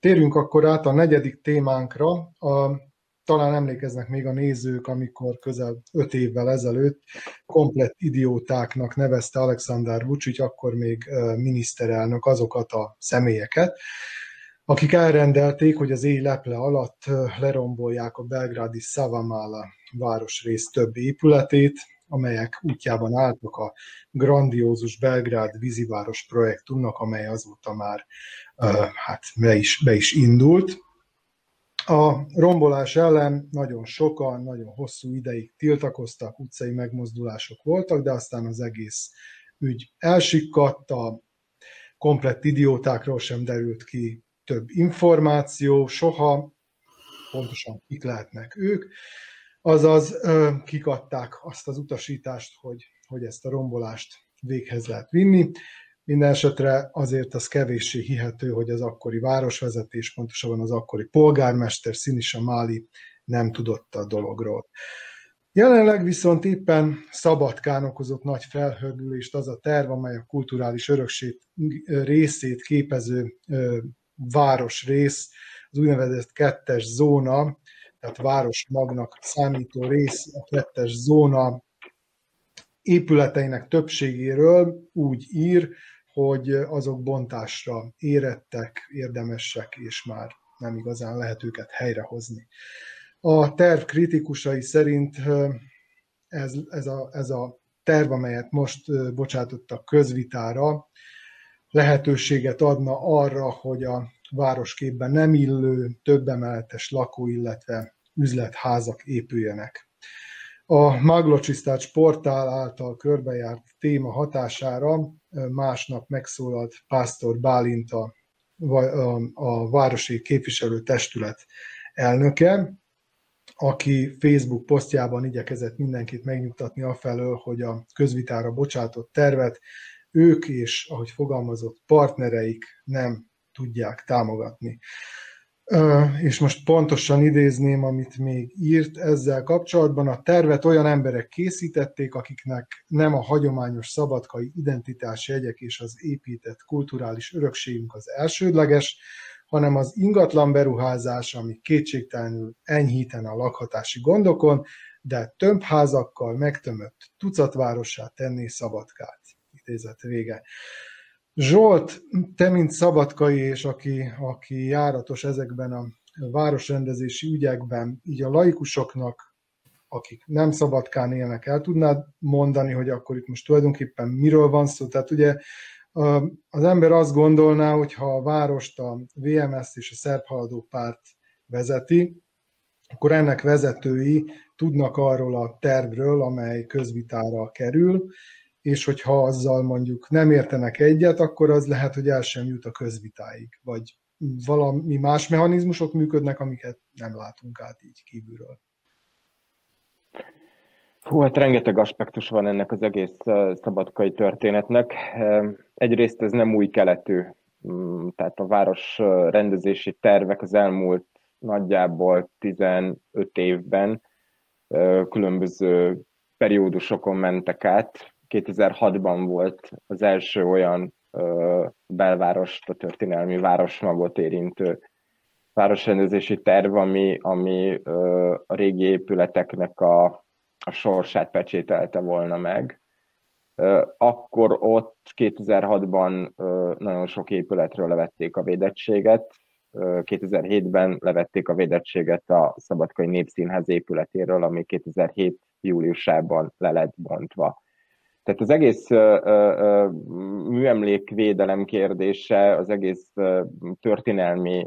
Térjünk akkor át a negyedik témánkra. A, talán emlékeznek még a nézők, amikor közel öt évvel ezelőtt komplet idiótáknak nevezte Alexander Vucic, akkor még miniszterelnök azokat a személyeket, akik elrendelték, hogy az éj leple alatt lerombolják a belgrádi Savamala városrész több épületét, amelyek útjában álltak a grandiózus Belgrád víziváros projektumnak, amely azóta már hát be is, be is indult. A rombolás ellen nagyon sokan, nagyon hosszú ideig tiltakoztak, utcai megmozdulások voltak, de aztán az egész ügy elsikkadt, a komplett idiótákról sem derült ki több információ, soha, pontosan kik lehetnek ők, azaz kikadták azt az utasítást, hogy, hogy ezt a rombolást véghez lehet vinni. Minden esetre azért az kevéssé hihető, hogy az akkori városvezetés, pontosabban az akkori polgármester Sinisa Máli nem tudott a dologról. Jelenleg viszont éppen Szabadkán okozott nagy felhördülést az a terv, amely a kulturális örökség részét képező városrész, az úgynevezett kettes zóna, tehát városmagnak számító rész, a kettes zóna épületeinek többségéről úgy ír, hogy azok bontásra érettek, érdemesek, és már nem igazán lehet őket helyrehozni. A terv kritikusai szerint ez, ez, a, ez a terv, amelyet most bocsátottak közvitára, lehetőséget adna arra, hogy a városképben nem illő, több emeletes lakó, illetve üzletházak épüljenek. A Maglocsisztács portál által körbejárt téma hatására másnap megszólalt Pásztor Bálint a, a Városi Képviselő Testület elnöke, aki Facebook posztjában igyekezett mindenkit megnyugtatni afelől, hogy a közvitára bocsátott tervet ők és, ahogy fogalmazott, partnereik nem tudják támogatni. És most pontosan idézném, amit még írt ezzel kapcsolatban. A tervet olyan emberek készítették, akiknek nem a hagyományos szabadkai identitási jegyek és az épített kulturális örökségünk az elsődleges, hanem az ingatlan beruházás, ami kétségtelenül enyhíten a lakhatási gondokon, de több házakkal megtömött tucatvárossá tenné Szabadkát. Idézet vége. Zsolt, te, mint szabadkai, és aki, aki járatos ezekben a városrendezési ügyekben, így a laikusoknak, akik nem szabadkán élnek, el tudnád mondani, hogy akkor itt most tulajdonképpen miről van szó? Tehát ugye az ember azt gondolná, hogy ha a várost a VMS és a Szerb Haladó Párt vezeti, akkor ennek vezetői tudnak arról a tervről, amely közvitára kerül, és hogyha azzal mondjuk nem értenek egyet, akkor az lehet, hogy el sem jut a közvitáig, vagy valami más mechanizmusok működnek, amiket nem látunk át így kívülről. Hú, hát rengeteg aspektus van ennek az egész szabadkai történetnek. Egyrészt ez nem új keletű, mm, tehát a város rendezési tervek az elmúlt nagyjából 15 évben különböző periódusokon mentek át. 2006-ban volt az első olyan belvárost, a történelmi városmagot érintő városrendezési terv, ami, ami a régi épületeknek a, a sorsát pecsételte volna meg. Akkor ott 2006-ban nagyon sok épületről levették a védettséget, 2007-ben levették a védettséget a Szabadkai Népszínház épületéről, ami 2007 júliusában le lett bontva. Tehát az egész műemlékvédelem kérdése, az egész történelmi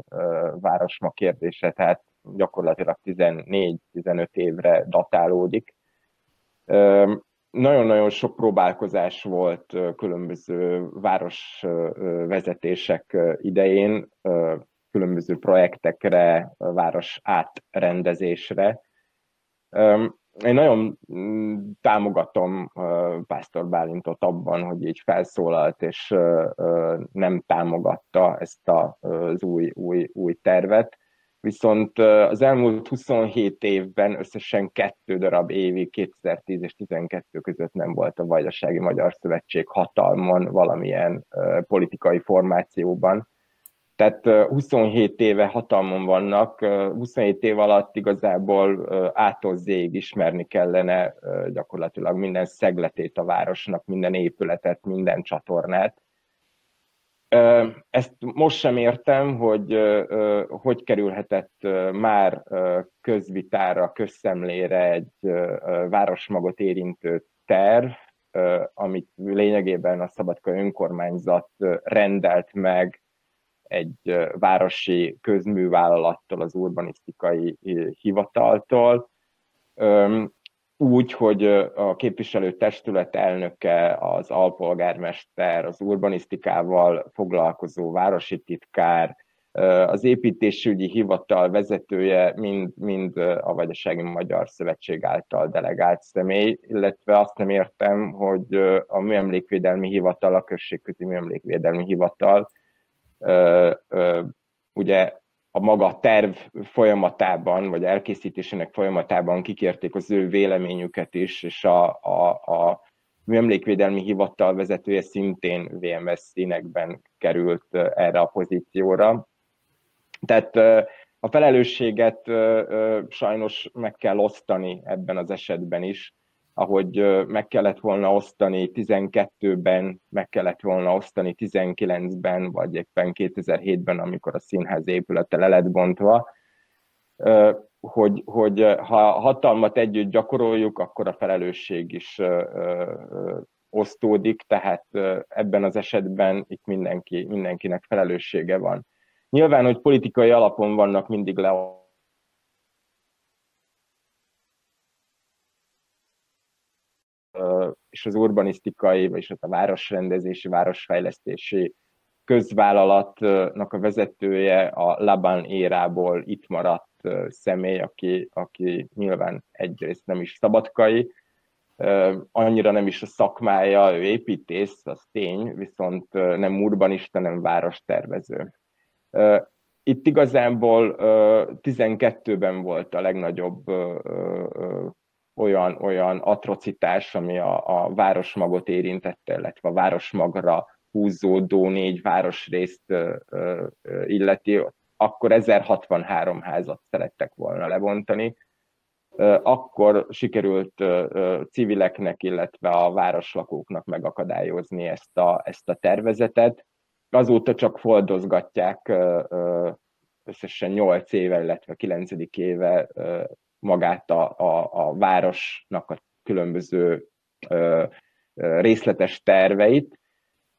városma kérdése, tehát gyakorlatilag 14-15 évre datálódik. Nagyon-nagyon sok próbálkozás volt különböző városvezetések idején, különböző projektekre, város átrendezésre én nagyon mm, támogatom Pásztor Bálintot abban, hogy így felszólalt, és nem támogatta ezt az új, új, új tervet. Viszont az elmúlt 27 évben összesen kettő darab évi, 2010 és 2012 között nem volt a Vajdasági Magyar Szövetség hatalmon valamilyen politikai formációban. Tehát 27 éve hatalmon vannak, 27 év alatt igazából ától ismerni kellene gyakorlatilag minden szegletét a városnak, minden épületet, minden csatornát. Ezt most sem értem, hogy hogy kerülhetett már közvitára, közszemlére egy városmagot érintő terv, amit lényegében a Szabadkai Önkormányzat rendelt meg egy városi közművállalattól, az urbanisztikai hivataltól, úgy, hogy a képviselő testület elnöke, az alpolgármester, az urbanisztikával foglalkozó városi titkár, az építésügyi hivatal vezetője mind, mind a Vajdasági Magyar Szövetség által delegált személy, illetve azt nem értem, hogy a Műemlékvédelmi Hivatal, a Községközi Műemlékvédelmi Hivatal ugye a maga terv folyamatában, vagy elkészítésének folyamatában kikérték az ő véleményüket is, és a, a, a műemlékvédelmi hivatal vezetője szintén VMS színekben került erre a pozícióra. Tehát a felelősséget sajnos meg kell osztani ebben az esetben is, ahogy meg kellett volna osztani 12-ben, meg kellett volna osztani 19-ben, vagy éppen 2007-ben, amikor a színház épülete le lett bontva, hogy, hogy ha hatalmat együtt gyakoroljuk, akkor a felelősség is osztódik, tehát ebben az esetben itt mindenki, mindenkinek felelőssége van. Nyilván, hogy politikai alapon vannak mindig le és az urbanisztikai, vagyis a városrendezési, városfejlesztési közvállalatnak a vezetője a Laban érából itt maradt személy, aki, aki nyilván egyrészt nem is szabadkai, annyira nem is a szakmája, ő építész, az tény, viszont nem urbanista, nem várostervező. Itt igazából 12-ben volt a legnagyobb olyan, olyan atrocitás, ami a, a városmagot érintette, illetve a városmagra húzódó négy városrészt ö, ö, illeti, akkor 1063 házat szerettek volna lebontani. Akkor sikerült civileknek, illetve a városlakóknak megakadályozni ezt a, ezt a tervezetet. Azóta csak foldozgatják összesen 8 éve, illetve 9. éve magát a, a, a városnak a különböző ö, részletes terveit.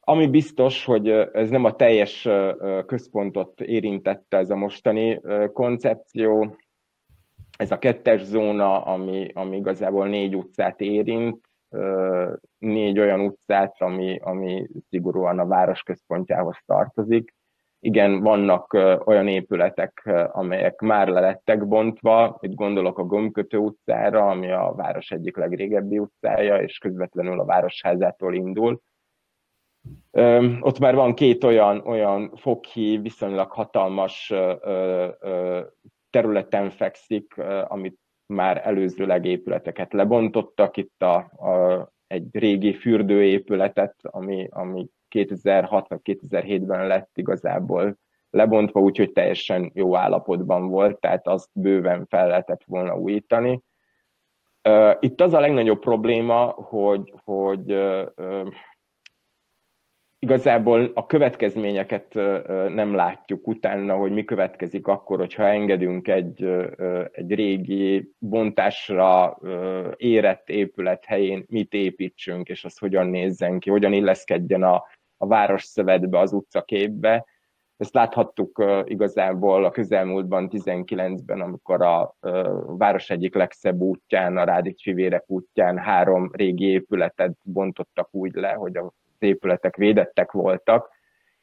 Ami biztos, hogy ez nem a teljes központot érintette ez a mostani koncepció, ez a kettes zóna, ami, ami igazából négy utcát érint, négy olyan utcát, ami, ami szigorúan a város központjához tartozik. Igen, vannak olyan épületek, amelyek már le lettek bontva, itt gondolok a Gömbkötő utcára, ami a város egyik legrégebbi utcája, és közvetlenül a városházától indul. Ott már van két olyan, olyan foghív, viszonylag hatalmas területen fekszik, amit már előzőleg épületeket lebontottak. Itt a, a, egy régi fürdőépületet, ami, ami 2006 2007-ben lett igazából lebontva, úgyhogy teljesen jó állapotban volt, tehát azt bőven fel lehetett volna újítani. Itt az a legnagyobb probléma, hogy, hogy igazából a következményeket nem látjuk utána, hogy mi következik akkor, hogyha engedünk egy, egy régi bontásra érett épület helyén mit építsünk, és az hogyan nézzen ki, hogyan illeszkedjen a, a város szövetbe, az utcaképbe. Ezt láthattuk igazából a közelmúltban, 19-ben, amikor a város egyik legszebb útján, a Rádics Fivérek útján három régi épületet bontottak úgy le, hogy a épületek védettek voltak,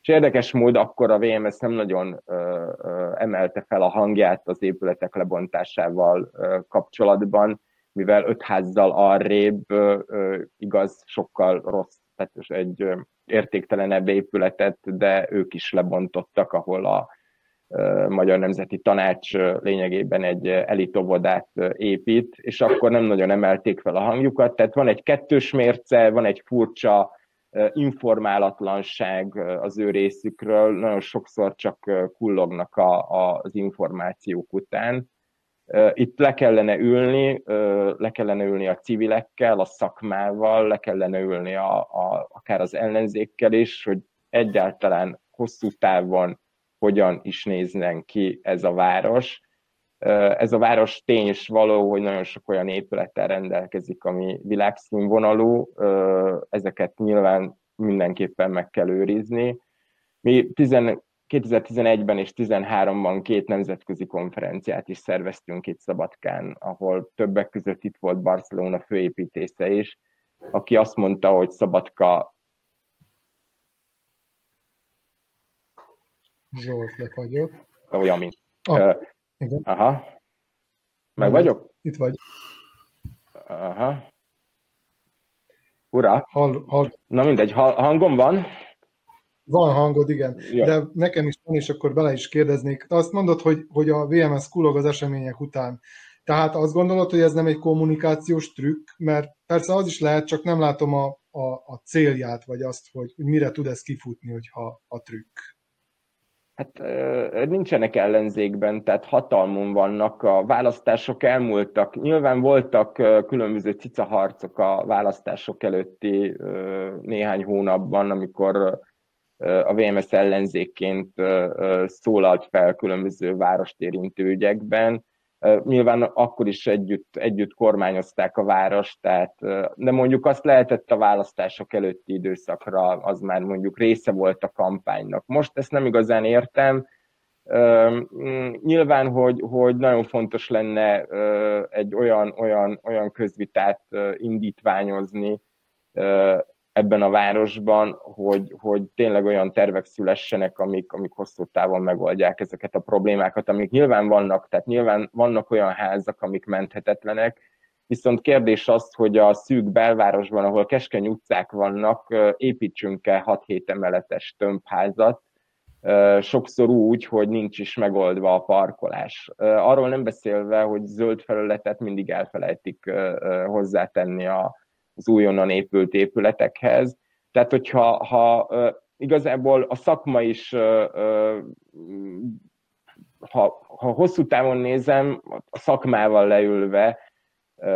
és érdekes mód akkor a VMS nem nagyon ö, ö, emelte fel a hangját az épületek lebontásával ö, kapcsolatban, mivel öt házzal arrébb ö, ö, igaz, sokkal rossz, tehát egy értéktelenebb épületet, de ők is lebontottak, ahol a Magyar Nemzeti Tanács lényegében egy elitovodát épít, és akkor nem nagyon emelték fel a hangjukat. Tehát van egy kettős mérce, van egy furcsa informálatlanság az ő részükről, nagyon sokszor csak kullognak a, a, az információk után. Itt le kellene ülni, le kellene ülni a civilekkel, a szakmával, le kellene ülni a, a, akár az ellenzékkel is, hogy egyáltalán hosszú távon hogyan is nézzen ki ez a város, ez a város tény is való, hogy nagyon sok olyan épülettel rendelkezik, ami világszínvonalú, ezeket nyilván mindenképpen meg kell őrizni. Mi 2011-ben és 2013-ban két nemzetközi konferenciát is szerveztünk itt Szabadkán, ahol többek között itt volt Barcelona főépítésze is, aki azt mondta, hogy Szabadka Zsolt lefagyott. Olyan, mint. Ah. Igen. Aha. Meg vagyok? Itt vagy. Aha. Ura. Hall, hall. Na mindegy, hangom van? Van hangod, igen. Ja. De nekem is van, és akkor bele is kérdeznék. Azt mondod, hogy, hogy a VMS kulog az események után. Tehát azt gondolod, hogy ez nem egy kommunikációs trükk? Mert persze az is lehet, csak nem látom a, a, a célját, vagy azt, hogy, mire tud ez kifutni, hogyha a trükk. Hát nincsenek ellenzékben, tehát hatalmon vannak, a választások elmúltak. Nyilván voltak különböző cicaharcok a választások előtti néhány hónapban, amikor a VMS ellenzékként szólalt fel különböző várost érintő ügyekben. Nyilván akkor is együtt, együtt kormányozták a várost, tehát, de mondjuk azt lehetett a választások előtti időszakra, az már mondjuk része volt a kampánynak. Most ezt nem igazán értem. Nyilván, hogy, hogy nagyon fontos lenne egy olyan, olyan, olyan közvitát indítványozni ebben a városban, hogy, hogy tényleg olyan tervek szülessenek, amik, amik hosszú távon megoldják ezeket a problémákat, amik nyilván vannak, tehát nyilván vannak olyan házak, amik menthetetlenek, viszont kérdés az, hogy a szűk belvárosban, ahol keskeny utcák vannak, építsünk-e 6-7 emeletes tömbházat, sokszor úgy, hogy nincs is megoldva a parkolás. Arról nem beszélve, hogy zöld felületet mindig elfelejtik hozzátenni a, az újonnan épült épületekhez. Tehát, hogyha ha, igazából a szakma is, ha, ha hosszú távon nézem, a szakmával leülve,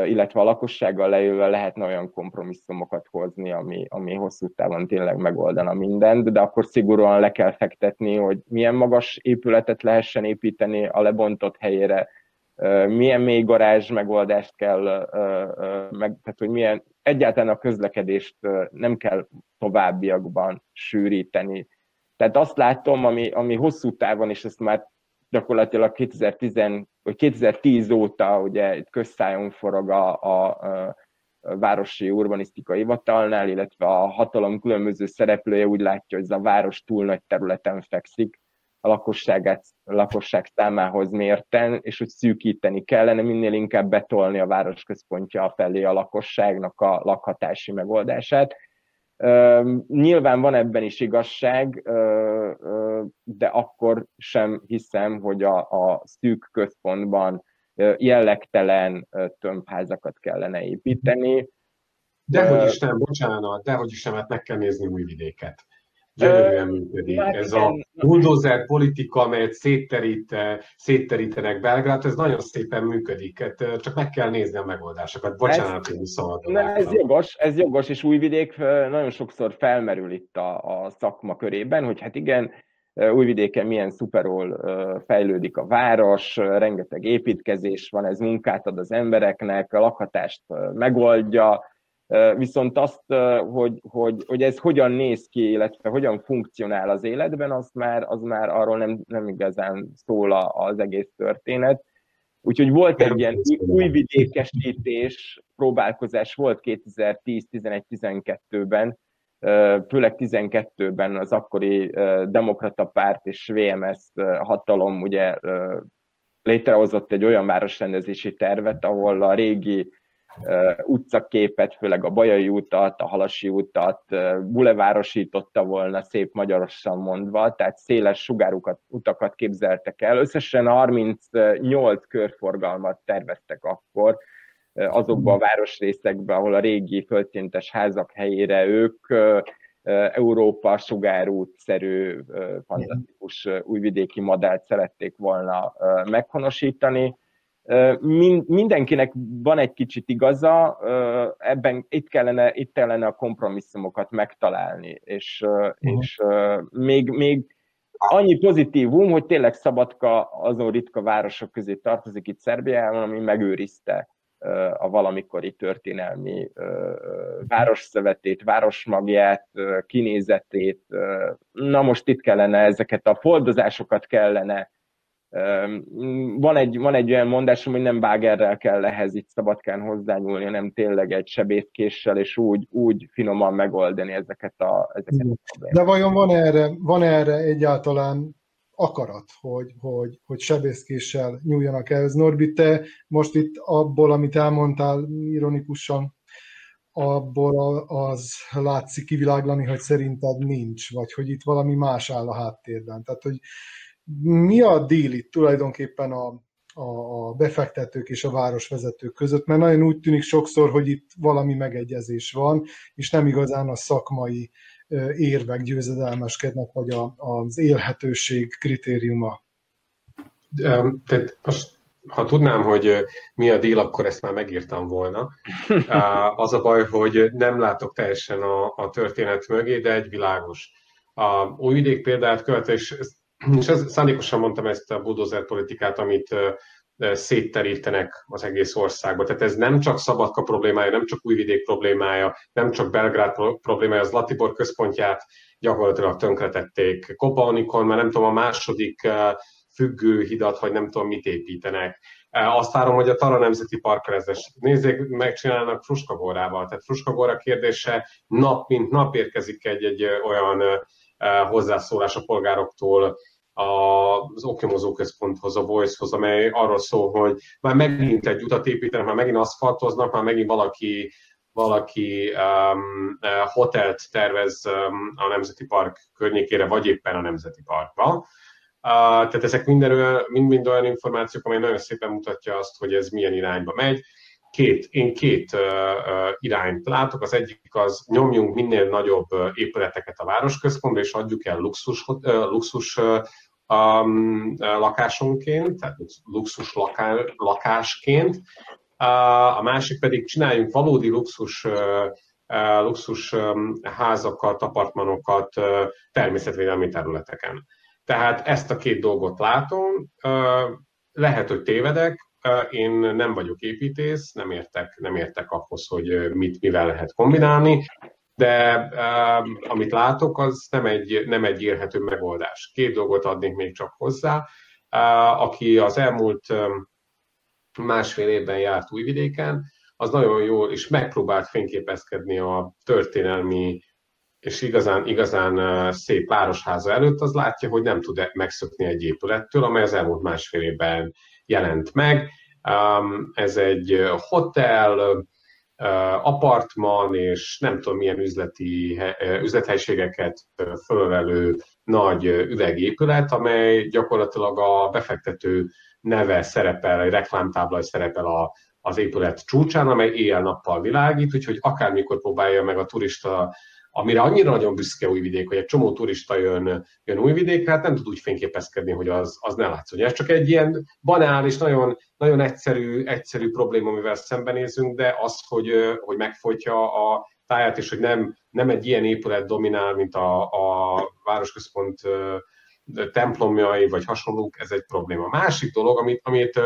illetve a lakossággal leülve lehetne olyan kompromisszumokat hozni, ami, ami hosszú távon tényleg megoldana mindent, de akkor szigorúan le kell fektetni, hogy milyen magas épületet lehessen építeni a lebontott helyére, milyen mély garázs megoldást kell, meg, tehát hogy milyen, egyáltalán a közlekedést nem kell továbbiakban sűríteni. Tehát azt látom, ami, ami hosszú távon, és ezt már gyakorlatilag 2010, vagy 2010 óta ugye közszájon forog a, a, a városi urbanisztikai hivatalnál, illetve a hatalom különböző szereplője úgy látja, hogy ez a város túl nagy területen fekszik, a lakosságát, lakosság számához mérten, és hogy szűkíteni kellene, minél inkább betolni a város központja felé a lakosságnak a lakhatási megoldását. Nyilván van ebben is igazság, de akkor sem hiszem, hogy a, a szűk központban jellegtelen tömbházakat kellene építeni. Dehogy is nem, bocsánat, dehogy is nem, hát meg kell nézni új vidéket gyönyörűen működik. Hát ez a bulldozer politika, amelyet szétterít, szétterítenek Belgrád, ez nagyon szépen működik. Hát, csak meg kell nézni a megoldásokat. Bocsánat, hogy szabadon. Ez jogos, ez jogos, és Újvidék nagyon sokszor felmerül itt a, a szakma körében, hogy hát igen, Újvidéken milyen szuperol fejlődik a város, rengeteg építkezés van, ez munkát ad az embereknek, a lakhatást megoldja, Viszont azt, hogy, hogy, hogy ez hogyan néz ki, illetve hogyan funkcionál az életben, az már, az már arról nem, nem igazán szól az egész történet. Úgyhogy volt egy ilyen újvidékesítés próbálkozás, volt 2010-11-12-ben, főleg 12-ben az akkori Demokrata Párt és VMS hatalom ugye létrehozott egy olyan városrendezési tervet, ahol a régi utcaképet, főleg a Bajai utat, a Halasi utat bulevárosította volna szép magyarosan mondva, tehát széles sugárukat, utakat képzeltek el. Összesen 38 körforgalmat terveztek akkor azokba a városrészekbe, ahol a régi földszíntes házak helyére ők Európa sugárútszerű, fantasztikus újvidéki modellt szerették volna meghonosítani mindenkinek van egy kicsit igaza, ebben itt kellene, itt kellene a kompromisszumokat megtalálni, és, uh-huh. és még, még annyi pozitívum, hogy tényleg Szabadka azon ritka városok közé tartozik itt Szerbiában, ami megőrizte a valamikori történelmi városszövetét, városmagját, kinézetét. Na most itt kellene ezeket a foldozásokat kellene van egy, van egy olyan mondásom, hogy nem bágerrel kell ehhez itt szabadkán hozzányúlni, hanem tényleg egy sebészkéssel, és úgy, úgy finoman megoldani ezeket a, ezeket a De vajon van erre, van erre egyáltalán akarat, hogy, hogy, hogy sebészkéssel nyúljanak ehhez? Norbi, te most itt abból, amit elmondtál ironikusan, abból az látszik kiviláglani, hogy szerinted nincs, vagy hogy itt valami más áll a háttérben. Tehát, hogy mi a díl itt tulajdonképpen a, a befektetők és a városvezetők között, mert nagyon úgy tűnik sokszor, hogy itt valami megegyezés van, és nem igazán a szakmai érvek győzedelmeskednek, vagy a, az élhetőség kritériuma. Tehát most, ha tudnám, hogy mi a díl, akkor ezt már megírtam volna. Az a baj, hogy nem látok teljesen a, a történet mögé, de egy világos. A Újvidék példát követ, és és ez, szándékosan mondtam ezt a budozer politikát, amit szétterítenek az egész országba. Tehát ez nem csak Szabadka problémája, nem csak Újvidék problémája, nem csak Belgrád problémája, az Latibor központját gyakorlatilag tönkretették. Kopaunikon már nem tudom, a második függő hidat, vagy nem tudom, mit építenek. Azt várom, hogy a Tara Nemzeti Park ez nézzék, megcsinálnak Fruskagórával. Tehát Fruskagóra kérdése nap mint nap érkezik egy-egy olyan hozzászólás a polgároktól az oknyomozó központhoz, a Voice-hoz, amely arról szól, hogy már megint egy utat építenek, már megint aszfaltoznak, már megint valaki valaki um, hotelt tervez um, a Nemzeti Park környékére, vagy éppen a Nemzeti Parkba. Uh, tehát ezek mind-mind mind olyan információk, amely nagyon szépen mutatja azt, hogy ez milyen irányba megy két, én két irányt látok. Az egyik az nyomjunk minél nagyobb épületeket a városközpontba, és adjuk el luxus, luxus uh, um, lakásonként, tehát luxus laká, lakásként. A másik pedig csináljunk valódi luxus luxus házakat, apartmanokat természetvédelmi területeken. Tehát ezt a két dolgot látom. Lehet, hogy tévedek, én nem vagyok építész, nem értek, nem értek ahhoz, hogy mit, mivel lehet kombinálni, de amit látok, az nem egy, nem egy érhető megoldás. Két dolgot adnék még csak hozzá. Aki az elmúlt um, másfél évben járt Újvidéken, az nagyon jól és megpróbált fényképezkedni a történelmi és igazán, igazán szép városháza előtt, az látja, hogy nem tud megszökni egy épülettől, amely az elmúlt másfél évben jelent meg. Ez egy hotel, apartman és nem tudom milyen üzleti, üzlethelységeket fölvelő nagy üvegépület, amely gyakorlatilag a befektető neve szerepel, egy reklámtábla szerepel a, az épület csúcsán, amely éjjel-nappal világít, úgyhogy akármikor próbálja meg a turista amire annyira nagyon büszke újvidék, hogy egy csomó turista jön, jön újvidékre, hát nem tud úgy fényképezkedni, hogy az, az ne látszon. Ez csak egy ilyen banál és nagyon, nagyon egyszerű, egyszerű probléma, amivel szembenézünk, de az, hogy, hogy megfolytja a táját, és hogy nem, nem egy ilyen épület dominál, mint a, a városközpont templomjai, vagy hasonlók, ez egy probléma. Másik dolog, amit, amit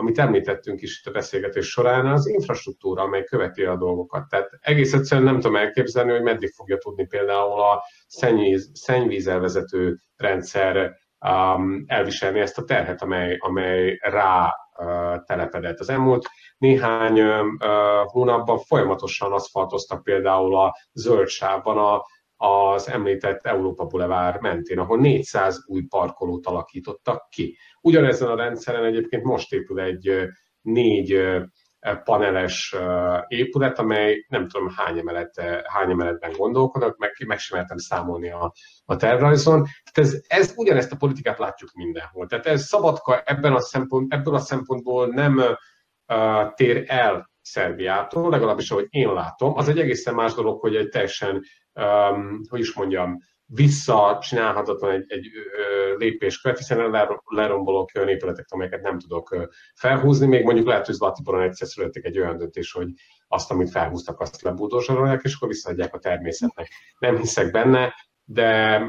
amit említettünk is itt a beszélgetés során, az infrastruktúra, amely követi a dolgokat. Tehát egész egyszerűen nem tudom elképzelni, hogy meddig fogja tudni például a szennyvíz, szennyvízelvezető rendszer um, elviselni ezt a terhet, amely, amely rá uh, telepedett. Az elmúlt néhány uh, hónapban folyamatosan aszfaltoztak például a zöld sávban a az említett Európa Boulevard mentén, ahol 400 új parkolót alakítottak ki. Ugyanezen a rendszeren egyébként most épül egy négy paneles épület, amely nem tudom hány, emelet, hány emeletben gondolkodnak, meg, meg sem mertem számolni a, a tervrajzon. Tehát ez, ez ugyanezt a politikát látjuk mindenhol. Tehát ez Szabadka ebben a szempont, ebből a szempontból nem uh, tér el Szerbiától, legalábbis ahogy én látom. Az egy egészen más dolog, hogy egy teljesen um, hogy is mondjam, visszacsinálhatatlan egy, egy ö, lépéskört, hiszen lerombolok olyan épületeket, amelyeket nem tudok felhúzni. Még mondjuk lehet, hogy Zlatiboron egyszer születik egy olyan döntés, hogy azt, amit felhúztak, azt lebúdózsarolják, és akkor visszaadják a természetnek. Nem hiszek benne, de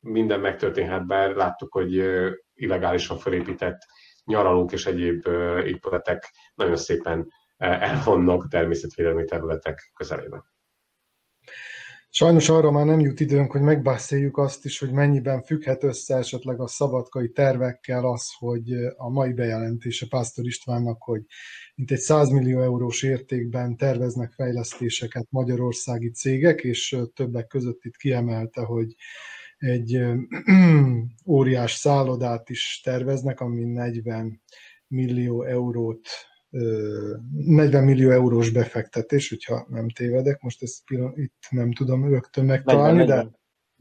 minden megtörténhet, bár láttuk, hogy illegálisan felépített nyaralók és egyéb épületek nagyon szépen elvonnak természetvédelmi területek közelében. Sajnos arra már nem jut időnk, hogy megbeszéljük azt is, hogy mennyiben függhet össze esetleg a szabadkai tervekkel az, hogy a mai bejelentése Pásztor Istvánnak, hogy mint egy 100 millió eurós értékben terveznek fejlesztéseket magyarországi cégek, és többek között itt kiemelte, hogy egy óriás szállodát is terveznek, ami 40 millió eurót 40 millió eurós befektetés, hogyha nem tévedek, most ezt pillanat, itt nem tudom rögtön megtalálni, de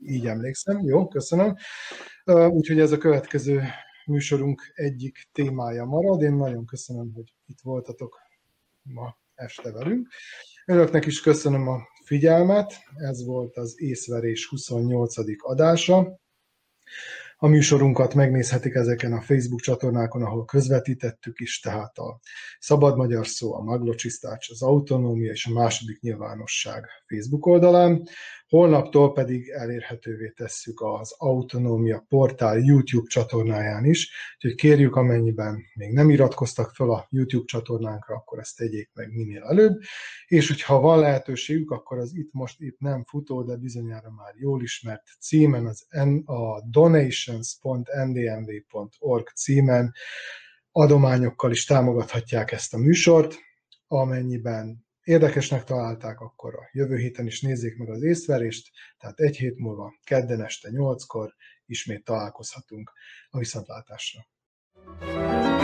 így emlékszem. Jó, köszönöm. Úgyhogy ez a következő műsorunk egyik témája marad. Én nagyon köszönöm, hogy itt voltatok ma este velünk. Önöknek is köszönöm a figyelmet. Ez volt az észverés 28. adása. A műsorunkat megnézhetik ezeken a Facebook csatornákon, ahol közvetítettük is, tehát a Szabad Magyar Szó, a Maglocsisztács, az Autonómia és a Második Nyilvánosság Facebook oldalán. Holnaptól pedig elérhetővé tesszük az Autonómia portál YouTube csatornáján is, úgyhogy kérjük, amennyiben még nem iratkoztak fel a YouTube csatornánkra, akkor ezt tegyék meg minél előbb, és hogyha van lehetőségük, akkor az itt most itt nem futó, de bizonyára már jól ismert címen, az a donations.ndmv.org címen adományokkal is támogathatják ezt a műsort, amennyiben érdekesnek találták, akkor a jövő héten is nézzék meg az észverést, tehát egy hét múlva, kedden este 8-kor ismét találkozhatunk a viszontlátásra. thank you